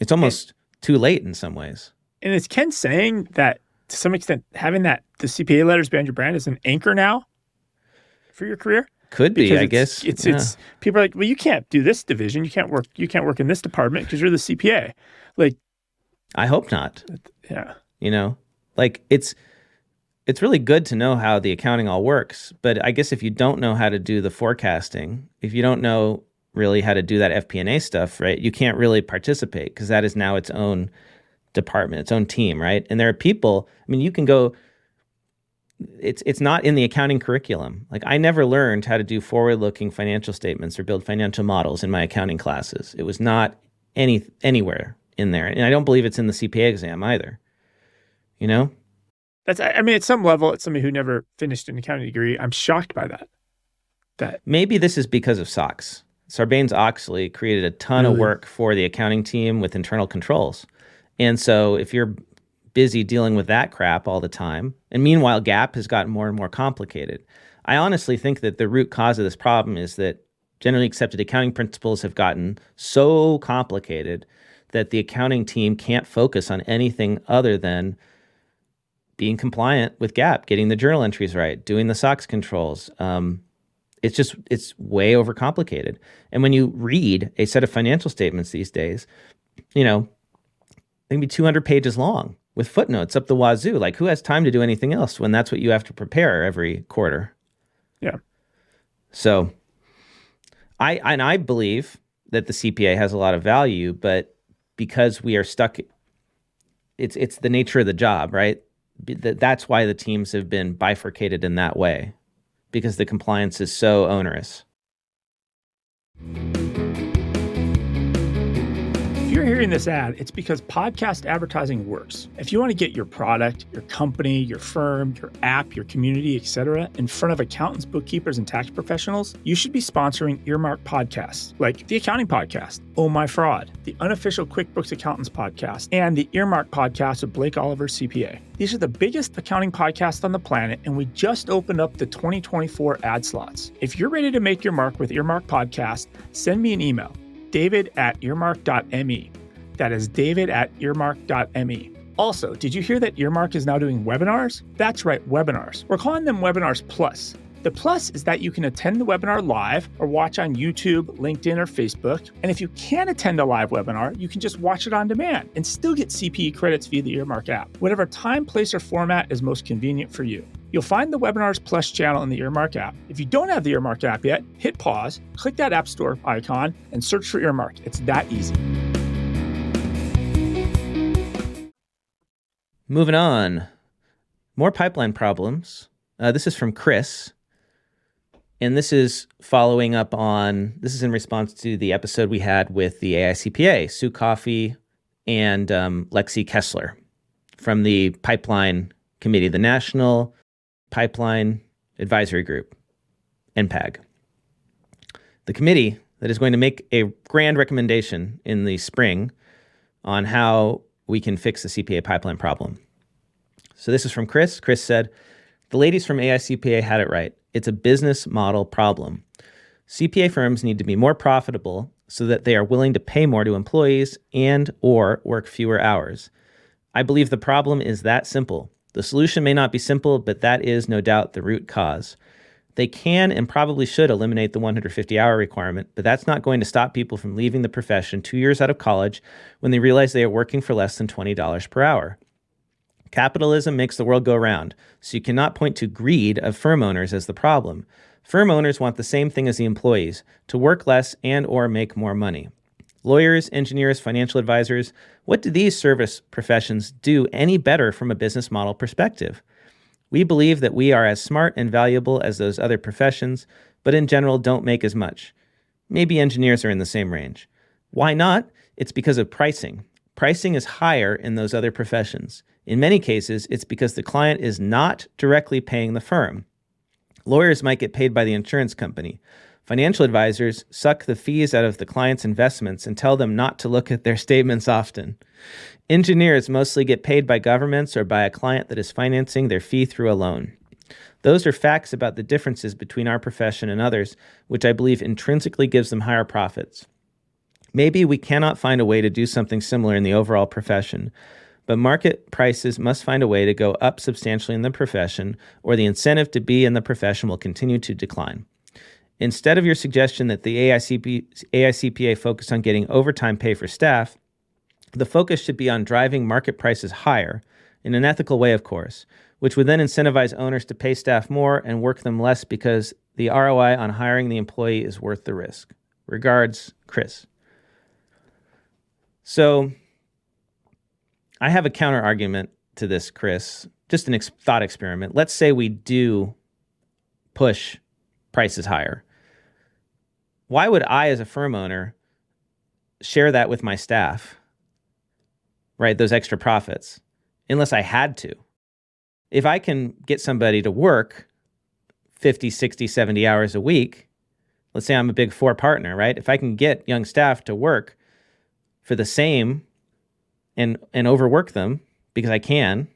It's almost too late in some ways. And is Ken saying that to some extent having that the CPA letters behind your brand is an anchor now for your career? Could be, Because I it's- guess. it's Yeah. it's people are like, well, you can't do this division, you can't work, you can't work in this department because you're the CPA. Like, I hope not. yeah, you know? Like it's it's really good to know how the accounting all works but i guess if you don't know how to do the forecasting if you don't know really how to do that fp&a stuff right you can't really participate because that is now its own department its own team right? And there are people i mean you can go it's it's not in the accounting curriculum. Like i never learned how to do forward looking financial statements or build financial models in my accounting classes. It was not any anywhere in there and i don't believe it's in the cpa exam either you know that's I mean, at some level, it's somebody who never finished an accounting degree. I'm shocked by that. That maybe this is because of SOX. Sarbanes Oxley created a ton of work for the accounting team with internal controls. And so if you're busy dealing with that crap all the time, and meanwhile, GAAP has gotten more and more complicated. I honestly think that the root cause of this problem is that generally accepted accounting principles have gotten so complicated that the accounting team can't focus on anything other than being compliant with GAAP, getting the journal entries right, doing the SOX controls. Um, it's just it's way overcomplicated. And when you read a set of financial statements these days, you know, they can be 200 pages long with footnotes up the wazoo. Like, who has time to do anything else when that's what you have to prepare every quarter? Yeah. So, I and I believe that the CPA has a lot of value, but because we are stuck, it's it's the nature of the job, right? That- That's why the teams have been bifurcated in that way, because the compliance is so onerous. If you're hearing this ad, it's because podcast advertising works. If you want to get your product, your company, your firm, your app, your community, etc., in front of accountants, bookkeepers, and tax professionals, you should be sponsoring earmark podcasts like the Accounting Podcast, Oh My Fraud, the unofficial QuickBooks Accountants Podcast, and the Earmark Podcast with Blake Oliver, CPA. These are the biggest accounting podcasts on the planet, and we just opened up the 2024 ad slots. If you're ready to make your mark with Earmark Podcast, send me an email david at earmark.me. That is david at earmark.me. Also, did you hear that Earmark is now doing webinars? That's right, webinars. We're calling them Webinars Plus. The plus is that you can attend the webinar live or watch on YouTube, LinkedIn, or Facebook. And if you can't attend a live webinar, you can just watch it on demand and still get CPE credits via the Earmark app, whatever time, place, or format is most convenient for you. You'll find the Webinars Plus channel in the Earmark app. If you don't have the Earmark app yet, hit pause, click that App Store icon, and search for Earmark. It's that easy. Moving on, more pipeline problems. Uh, this is from Chris. and this is following up on this is in response to the episode we had with the AICPA, Sue Coffey and um, Lexi Kessler from the Pipeline Committee, the National Pipeline Advisory Group, NPAG. The committee that is going to make a grand recommendation in the spring on how we can fix the CPA pipeline problem. So this is from Chris. Chris said, The ladies from AICPA had it right. It's a business model problem. CPA firms need to be more profitable so that they are willing to pay more to employees and or work fewer hours. I believe the problem is that simple. The solution may not be simple, but that is no doubt the root cause. They can and probably should eliminate the 150 hour requirement, but that's not going to stop people from leaving the profession two years out of college when they realize they are working for less than $20 per hour. Capitalism makes the world go round, so you cannot point to greed of firm owners as the problem. Firm owners want the same thing as the employees, to work less and or make more money. Lawyers, engineers, financial advisors, what do these service professions do any better from a business model perspective? We believe that we are as smart and valuable as those other professions, but in general don't make as much. Maybe engineers are in the same range. Why not? It's because of pricing. Pricing is higher in those other professions. In many cases, it's because the client is not directly paying the firm. Lawyers might get paid by the insurance company. Financial advisors suck the fees out of the client's investments and tell them not to look at their statements often. Engineers mostly get paid by governments or by a client that is financing their fee through a loan. Those are facts about the differences between our profession and others, which I believe intrinsically gives them higher profits. Maybe we cannot find a way to do something similar in the overall profession, but market prices must find a way to go up substantially in the profession, or the incentive to be in the profession will continue to decline. Instead of your suggestion that the AICP, AICPA focus on getting overtime pay for staff, the focus should be on driving market prices higher, in an ethical way, of course, which would then incentivize owners to pay staff more and work them less because the ROI on hiring the employee is worth the risk. Regards, Chris. So, I have a counter argument to this, Chris. Just an ex- thought experiment. Let's say we do push prices higher. Why would I, as a firm owner, share that with my staff? Right, those extra profits, unless I had to. If I can get somebody to work 50, 60, 70 hours a week, let's say I'm a big four partner, right? If I can get young staff to work for the same and and overwork them because I can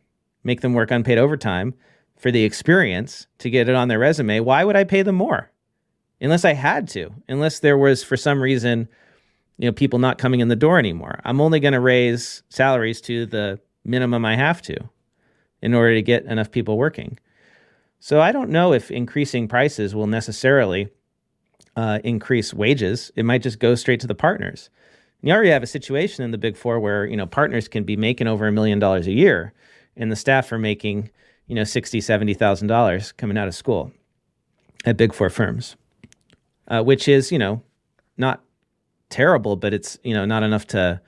make them work unpaid overtime for the experience to get it on their resume, why would I pay them more? Unless I had to, unless there was for some reason, you know, people not coming in the door anymore. I'm only going to raise salaries to the minimum I have to in order to get enough people working. So I don't know if increasing prices will necessarily uh, increase wages. It might just go straight to the partners. You already have a situation in the big four where, you know, partners can be making over a million dollars a year and the staff are making, you know, sixty, seventy thousand dollars coming out of school at big four firms. Uh, which is, you know, not terrible, but it's, you know, not enough to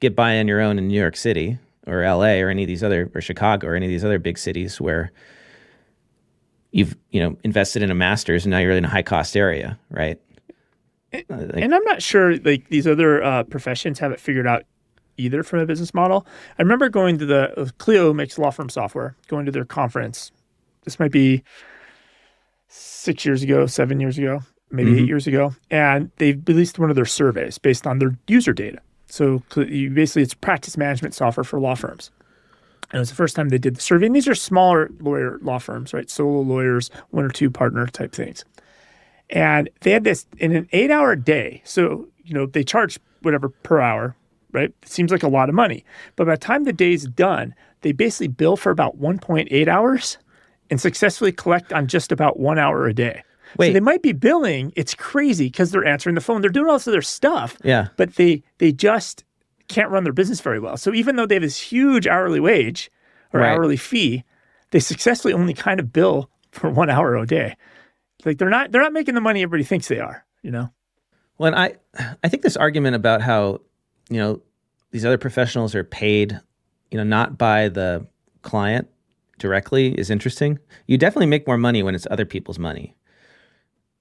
get by on your own in New York City or LA or any of these other or Chicago or any of these other big cities where you've, you know, invested in a master's and now you're in a high cost area, right? and, and I'm not sure like these other uh, professions have it figured out either from a business model. I remember going to the uh, Clio makes law firm software, going to their conference. This might be six years ago, seven years ago, maybe mm-hmm. eight years ago, and they've released one of their surveys based on their user data. So you basically, it's practice management software for law firms. And it was the first time they did the survey. And these are smaller lawyer law firms, right? Solo lawyers, one or two partner type things. And they had this in an eight hour day. So, you know, they charge whatever per hour, right? It seems like a lot of money. But by the time the day's done, they basically bill for about 1.8 hours and successfully collect on just about one hour a day. Wait. So they might be billing. It's crazy because they're answering the phone. They're doing all this other stuff. Yeah. But they they just can't run their business very well. So even though they have this huge hourly wage or right. hourly fee, they successfully only kind of bill for one hour a day. Like they're not they're not making the money everybody thinks they are, you know. Well, I I think this argument about how, you know, these other professionals are paid, you know, not by the client directly is interesting. You definitely make more money when it's other people's money.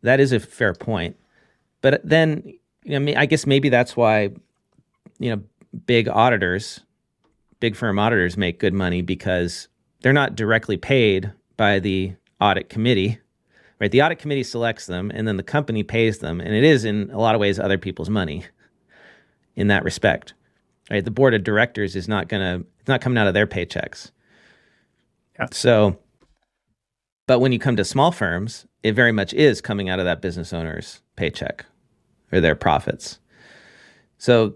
That is a fair point. But then, I mean, I guess maybe that's why, you know, big auditors, big firm auditors make good money because they're not directly paid by the audit committee, right? The audit committee selects them, and then the company pays them, and it is in a lot of ways other people's money. In that respect, right? The board of directors is not gonna, it's not coming out of their paychecks. Yeah. So, but when you come to small firms, it very much is coming out of that business owner's paycheck or their profits. So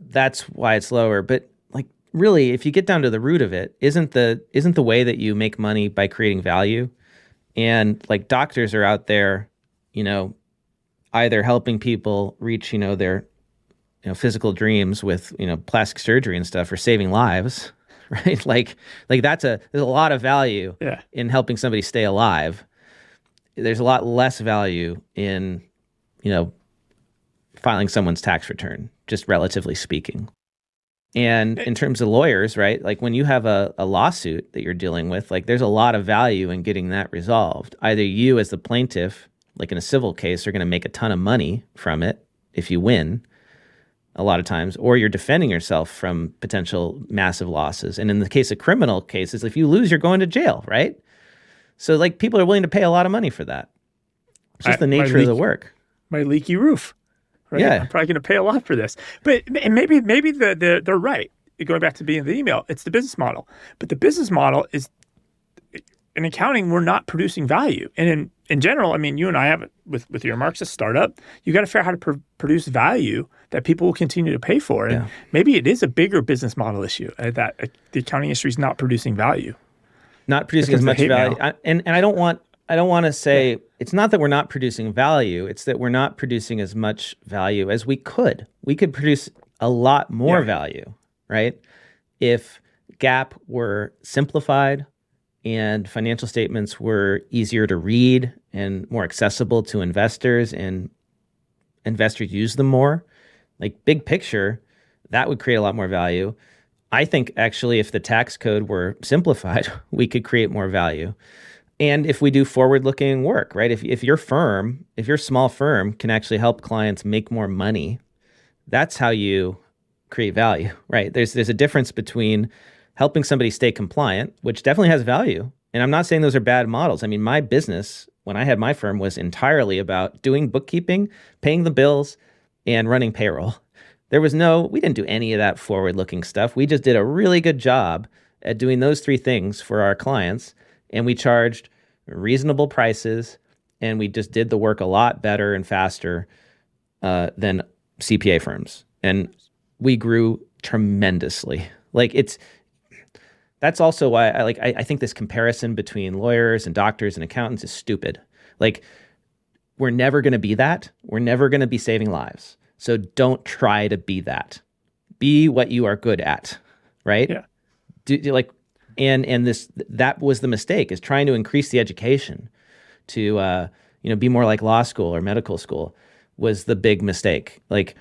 that's why it's lower. But like really, if you get down to the root of it, isn't the isn't the way that you make money by creating value? And like doctors are out there, you know, either helping people reach, you know, their you know physical dreams with, you know, plastic surgery and stuff or saving lives, right? Like like that's a there's a lot of value Yeah. in helping somebody stay alive. There's a lot less value in, you know, filing someone's tax return, just relatively speaking. And in terms of lawyers, right? Like when you have a, a lawsuit that you're dealing with, like there's a lot of value in getting that resolved. Either you, as the plaintiff, like in a civil case, are going to make a ton of money from it if you win, a lot of times, or you're defending yourself from potential massive losses. And in the case of criminal cases, if you lose, you're going to jail, right? So like people are willing to pay a lot of money for that. It's just I- the nature of the work. my leaky roof. Right? Yeah. I'm probably going to pay a lot for this. But and maybe maybe the, the they're right. Going back to being the email, it's the business model. But the business model is in accounting, we're not producing value. And in, in general, I mean, you and I have it with, with your Marxist startup, you got to figure out how to pr- produce value that people will continue to pay for. And Yeah. maybe it is a bigger business model issue uh, that uh, the accounting industry is not producing value. Not producing as much value. I, and and I don't want I don't want to say it's not that we're not producing value. It's that we're not producing as much value as we could. We could produce a lot more Yeah. value, right? If GAAP were simplified and financial statements were easier to read and more accessible to investors and investors use them more, like big picture, that would create a lot more value. I think actually, if the tax code were simplified, we could create more value. And if we do forward looking work, right? If, if your firm, if your small firm can actually help clients make more money, that's how you create value, right? There's, there's a difference between helping somebody stay compliant, which definitely has value. And I'm not saying those are bad models. I mean, my business, when I had my firm, was entirely about doing bookkeeping, paying the bills, and running payroll. There was no, we didn't do any of that forward looking stuff. We just did a really good job at doing those three things for our clients. And we charged reasonable prices and we just did the work a lot better and faster uh, than CPA firms. And we grew tremendously. Like it's, that's also why I like, I, I think this comparison between lawyers and doctors and accountants is stupid. Like, we're never going to be that. We're never going to be saving lives. So don't try to be that. Be what you are good at, right? Yeah. Do, do like, and and this that was the mistake is trying to increase the education to uh, you know be more like law school or medical school was the big mistake. Like,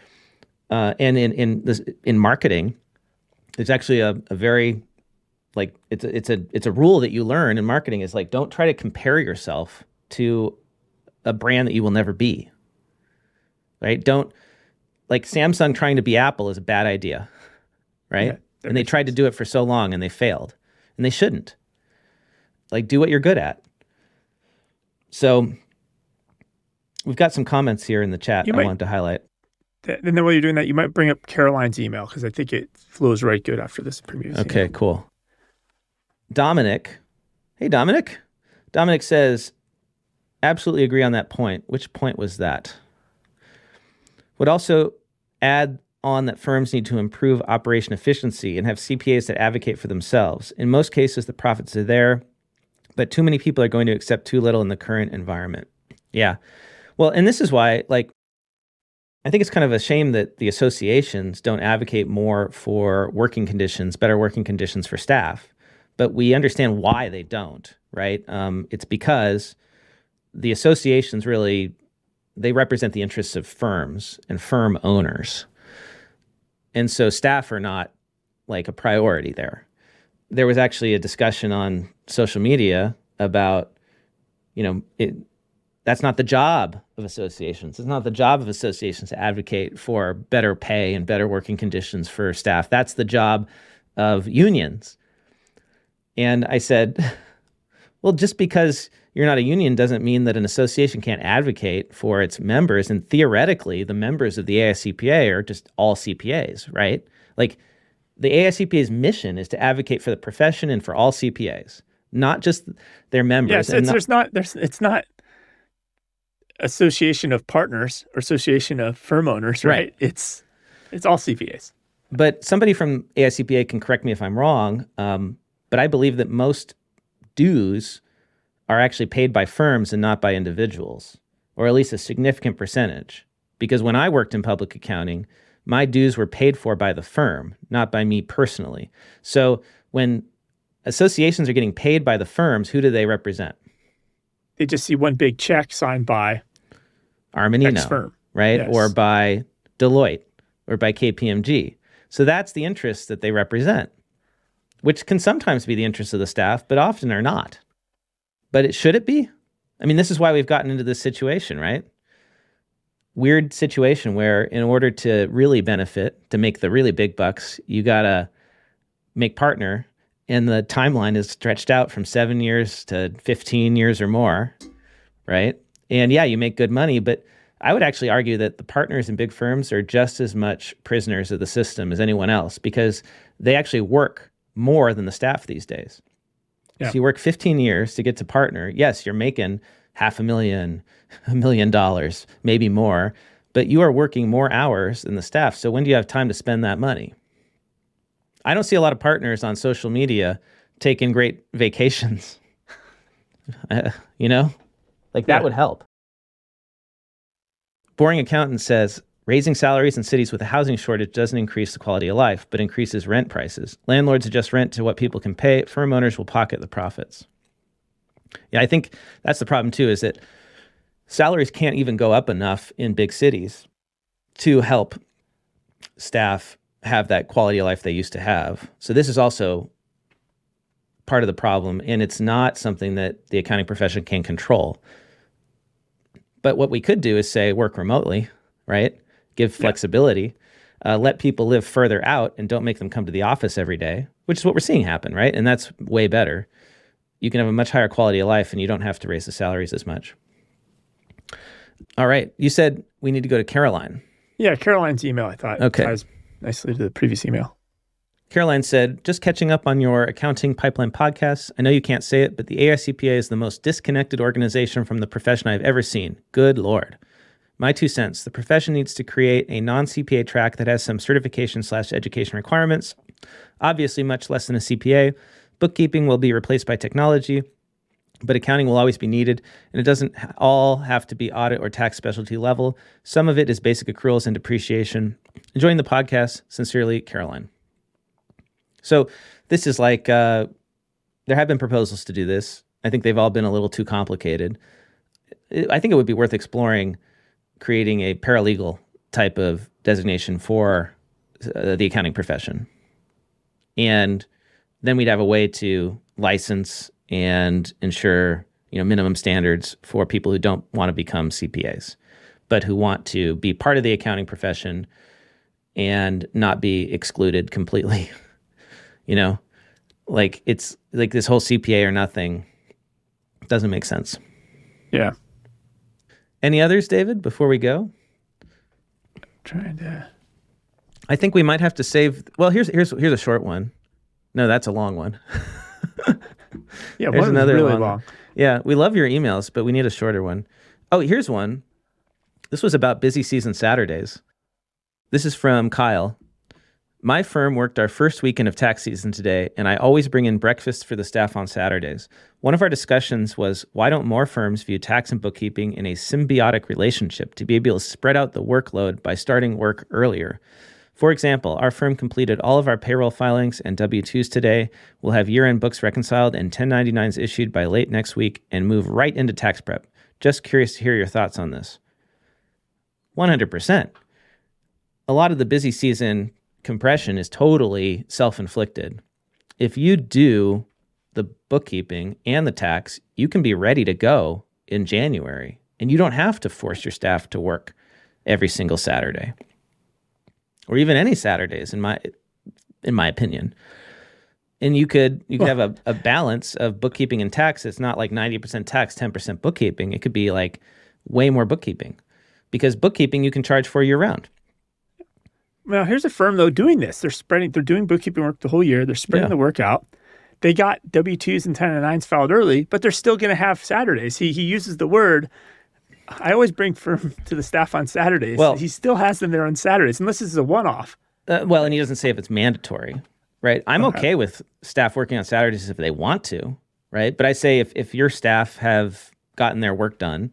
uh, and in in this in marketing, it's actually a, a very like it's a, it's a it's a rule that you learn in marketing is like don't try to compare yourself to a brand that you will never be. Right? Don't like Samsung trying to be Apple is a bad idea. Right? Yeah, and they tried to do it for so long and they failed. And they shouldn't. Like do what you're good at. So we've got some comments here in the chat You I might- wanted to highlight. Th- And then while you're doing that, you might bring up Caroline's email because I think it flows right good after this previous. Okay, cool. Dominic. Hey, Dominic. Dominic says, absolutely agree on that point. Which point was that? Would also add on that firms need to improve operation efficiency and have CPAs that advocate for themselves. In most cases, the profits are there, but too many people are going to accept too little in the current environment. Yeah. Well, and this is why, like, I think it's kind of a shame that the associations don't advocate more for working conditions, better working conditions for staff. But we understand why they don't, right? Um, it's because the associations really they represent the interests of firms and firm owners, and so staff are not like a priority there. There was actually a discussion on social media about, you know, it, that's not the job of associations. It's not the job of associations to advocate for better pay and better working conditions for staff. That's the job of unions. And I said, well, just because you're not a union doesn't mean that an association can't advocate for its members. And theoretically, the members of the ASCPA are just all CPAs, right? Like the ASCPA's mission is to advocate for the profession and for all CPAs, not just their members. Yes, it's, not, there's not there's it's not association of partners or association of firm owners, right? right. It's it's all CPAs. But somebody from ASCPA can correct me if I'm wrong. Um, but I believe that most dues are actually paid by firms and not by individuals, or at least a significant percentage. Because when I worked in public accounting, my dues were paid for by the firm, not by me personally. So when associations are getting paid by the firms, who do they represent? They just see one big check signed by Armanino, firm. right? Yes. Or by Deloitte or by KPMG. So that's the interests that they represent, which can sometimes be the interests of the staff, but often are not. But it should it be? I mean, this is why we've gotten into this situation, right? Weird situation where, in order to really benefit, to make the really big bucks, you got to make partner. And the timeline is stretched out from seven years to 15 years or more, right? And yeah, you make good money, but I would actually argue that the partners in big firms are just as much prisoners of the system as anyone else because they actually work more than the staff these days. Yeah. So you work 15 years to get to partner. Yes, you're making half a million, a million dollars, maybe more, but you are working more hours than the staff. So when do you have time to spend that money? I don't see a lot of partners on social media taking great vacations. uh, you know, like that yeah. would help. Boring Accountant says Raising salaries in cities with a housing shortage doesn't increase the quality of life, but increases rent prices. Landlords adjust rent to what people can pay. Firm owners will pocket the profits. Yeah, I think that's the problem too, is that salaries can't even go up enough in big cities to help staff have that quality of life they used to have. So this is also part of the problem, and it's not something that the accounting profession can control. But what we could do is say work remotely, right? Give flexibility, yeah. uh, let people live further out and don't make them come to the office every day, which is what we're seeing happen, right? And that's way better. You can have a much higher quality of life and you don't have to raise the salaries as much. All right. You said we need to go to Caroline. Yeah, Caroline's email, I thought okay. ties nicely to the previous email. Caroline said, just catching up on your accounting pipeline podcast. I know you can't say it, but the ASCPA is the most disconnected organization from the profession I've ever seen. Good Lord. My two cents the profession needs to create a non CPA track that has some certification slash education requirements, obviously, much less than a CPA. Bookkeeping will be replaced by technology, but accounting will always be needed, and it doesn't all have to be audit or tax specialty level. Some of it is basic accruals and depreciation. Enjoying the podcast. Sincerely, Caroline. So, this is like uh, there have been proposals to do this. I think they've all been a little too complicated. I think it would be worth exploring creating a paralegal type of designation for uh, the accounting profession. And then we'd have a way to license and ensure you know minimum standards for people who don't want to become CPAs, but who want to be part of the accounting profession and not be excluded completely. you know, like it's like this whole CPA or nothing doesn't make sense. Yeah. Any others, David, before we go? I'm trying to. I think we might have to save. Well, here's here's here's a short one. No, that's a long one. yeah, There's another really long. long. Yeah, we love your emails, but we need a shorter one. Oh, here's one. This was about busy season Saturdays. This is from Kyle. My firm worked our first weekend of tax season today, and I always bring in breakfast for the staff on Saturdays. One of our discussions was why don't more firms view tax and bookkeeping in a symbiotic relationship to be able to spread out the workload by starting work earlier? For example, our firm completed all of our payroll filings and W 2s today. We'll have year end books reconciled and 1099s issued by late next week and move right into tax prep. Just curious to hear your thoughts on this. 100%. A lot of the busy season compression is totally self inflicted. If you do the bookkeeping and the tax, you can be ready to go in January And you don't have to force your staff to work every single Saturday or even any Saturdays in my in my opinion. And you could you could have a, a balance of bookkeeping and tax. It's not like 90% tax, 10% bookkeeping. It could be like way more bookkeeping. Because bookkeeping you can charge for year round. Well, here's a firm though doing this. They're spreading. They're doing bookkeeping work the whole year. They're spreading Yeah. the work out. They got W twos and 1099s filed early, but they're still going to have Saturdays. He he uses the word. I always bring firm to the staff on Saturdays. Well- he still has them there on Saturdays, unless this is a one-off. Uh, well, and he doesn't say if it's mandatory, right? I'm okay. with staff working on Saturdays if they want to, right? But I say if if your staff have gotten their work done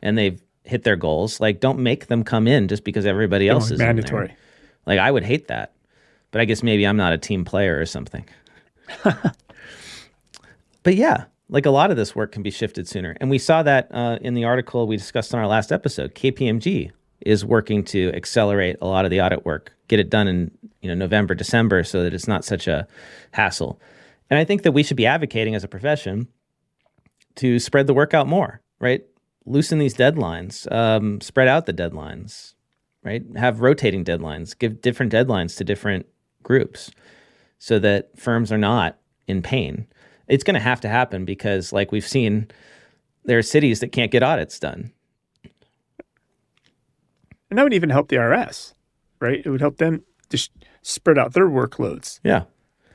and they've hit their goals, like don't make them come in just because everybody else is in there. mandatory. Like I would hate that. But I guess maybe I'm not a team player or something. but yeah, like a lot of this work can be shifted sooner. And we saw that uh, in the article we discussed on our last episode. KPMG is working to accelerate a lot of the audit work, get it done in you know November, December, so that it's not such a hassle. And I think that we should be advocating as a profession to spread the work out more, right? Loosen these deadlines, um, spread out the deadlines, right? Have rotating deadlines, give different deadlines to different groups so that firms are not in pain. It's going to have to happen because, like we've seen, there are cities that can't get audits done. And that would even help the IRS, right? It would help them just spread out their workloads, Yeah.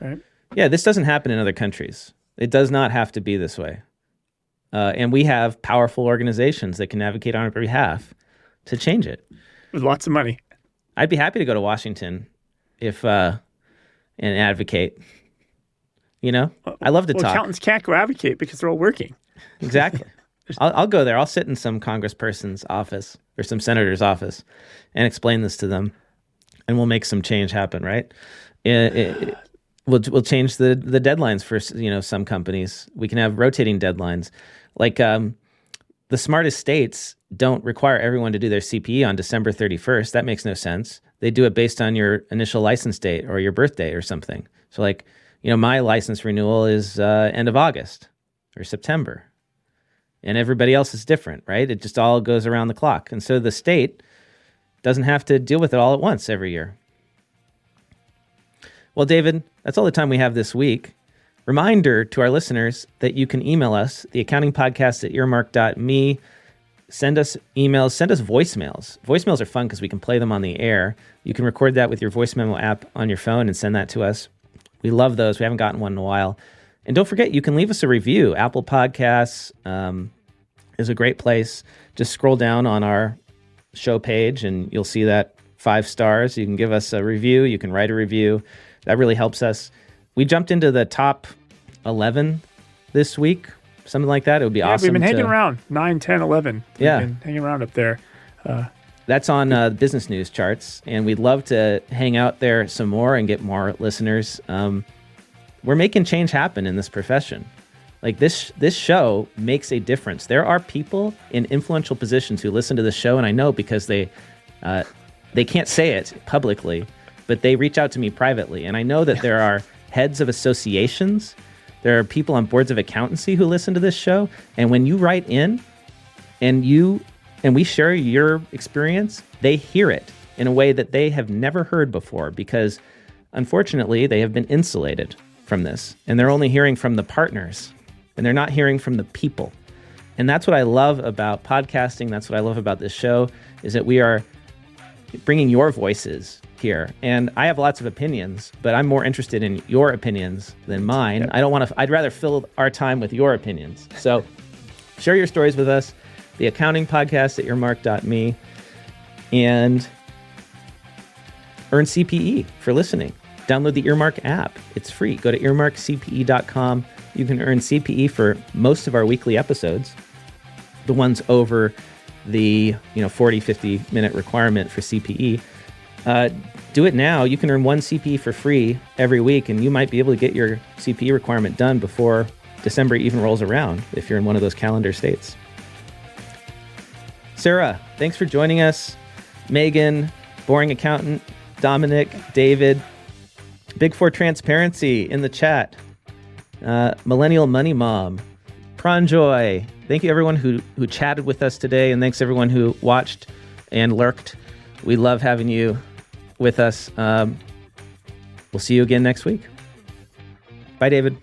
right? Yeah, this doesn't happen in other countries. It does not have to be this way. Uh, and we have powerful organizations that can advocate on our behalf to change it. With lots of money. I'd be happy to go to Washington if uh, and advocate. You know, I love to Well, talk. accountants can't go advocate because they're all working. Exactly. I'll, I'll go there. I'll sit in some congressperson's office or some senator's office and explain this to them, and we'll make some change happen. Right? It- it- it- we'll we'll change the the deadlines for you know some companies. We can have rotating deadlines, like um, the smartest states don't require everyone to do their CPE on December thirty first. That makes no sense. They do it based on your initial license date or your birthday or something. So like you know my license renewal is uh, end of August or September and everybody else is different, right? It just all goes around the clock. And so the state doesn't have to deal with it all at once every year. Well, David, that's all the time we have this week. Reminder to our listeners that you can email us, the accounting podcast at earmark.me. Send us emails, send us voicemails. Voicemails are fun because we can play them on the air. You can record that with your voice memo app on your phone and send that to us. We love those. We haven't gotten one in a while. And don't forget, you can leave us a review. Apple Podcasts um, is a great place. Just scroll down on our show page and you'll see that five stars. You can give us a review. You can write a review. That really helps us. We jumped into the top 11 this week, something like that. It would be Yeah, awesome. we've been hanging to- around 9, 10, 11. We've Yeah. hanging around up there. That's on uh, business news charts, and we'd love to hang out there some more and get more listeners. Um, we're making change happen in this profession. Like this, this show makes a difference. There are people in influential positions who listen to the show, and I know because they, uh, they can't say it publicly, but they reach out to me privately, and I know that there are heads of associations. There are people on boards of accountancy who listen to this show, and when you write in and you and we share your experience, they hear it in a way that they have never heard before because unfortunately they have been insulated from this and they're only hearing from the partners and they're not hearing from the people. And that's what I love about podcasting, that's what I love about this show is that we are bringing your voices here. And I have lots of opinions, but I'm more interested in your opinions than mine. I don't want to I'd rather fill our time with your opinions. So share your stories with us the accounting podcast at earmark.me and earn cpe for listening download the earmark app it's free go to earmarkcpe.com you can earn cpe for most of our weekly episodes the ones over the you know 40 50 minute requirement for cpe uh, do it now you can earn one cpe for free every week and you might be able to get your cpe requirement done before december even rolls around if you're in one of those calendar states Sarah, thanks for joining us. Megan, boring accountant, Dominic, David, Big Four Transparency in the chat, uh, Millennial Money Mom, Pranjoy. Thank you everyone who who chatted with us today, and thanks everyone who watched and lurked. We love having you with us. Um, we'll see you again next week. Bye, David.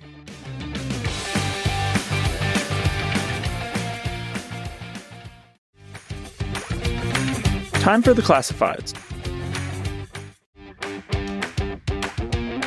Time for the classifieds.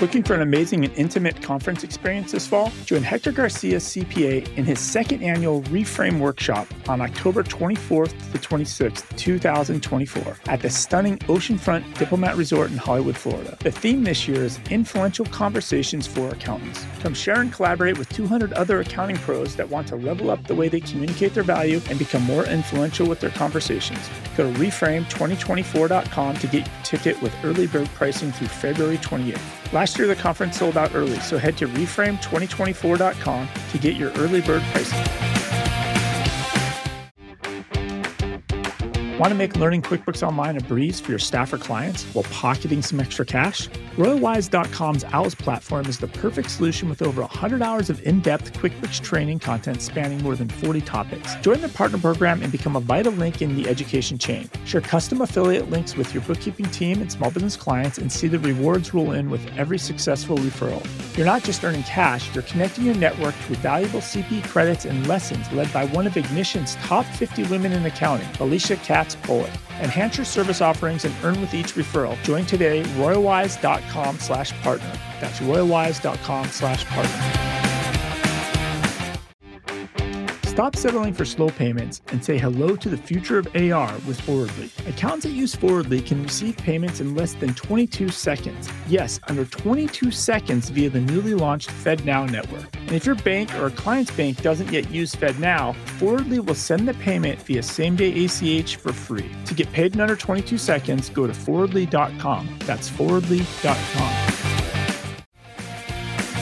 Looking for an amazing and intimate conference experience this fall? Join Hector Garcia, CPA, in his second annual Reframe Workshop on October 24th to 26th, 2024, at the stunning Oceanfront Diplomat Resort in Hollywood, Florida. The theme this year is Influential Conversations for Accountants. Come share and collaborate with 200 other accounting pros that want to level up the way they communicate their value and become more influential with their conversations. Go to reframe2024.com to get your ticket with early bird pricing through February 28th. Last year, the conference sold out early, so head to reframe2024.com to get your early bird pricing. Want to make learning QuickBooks Online a breeze for your staff or clients while pocketing some extra cash? RoyalWise.com's OWLS platform is the perfect solution with over 100 hours of in depth QuickBooks training content spanning more than 40 topics. Join the partner program and become a vital link in the education chain. Share custom affiliate links with your bookkeeping team and small business clients and see the rewards roll in with every successful referral. You're not just earning cash, you're connecting your network to valuable CP credits and lessons led by one of Ignition's top 50 women in accounting, Alicia Katz Pollock. Enhance your service offerings and earn with each referral. Join today, royalwise.com slash partner. That's royalwise.com slash partner. Stop settling for slow payments and say hello to the future of AR with Forwardly. Accounts that use Forwardly can receive payments in less than 22 seconds. Yes, under 22 seconds via the newly launched FedNow network. And if your bank or a client's bank doesn't yet use FedNow, Forwardly will send the payment via same day ACH for free. To get paid in under 22 seconds, go to forwardly.com. That's forwardly.com.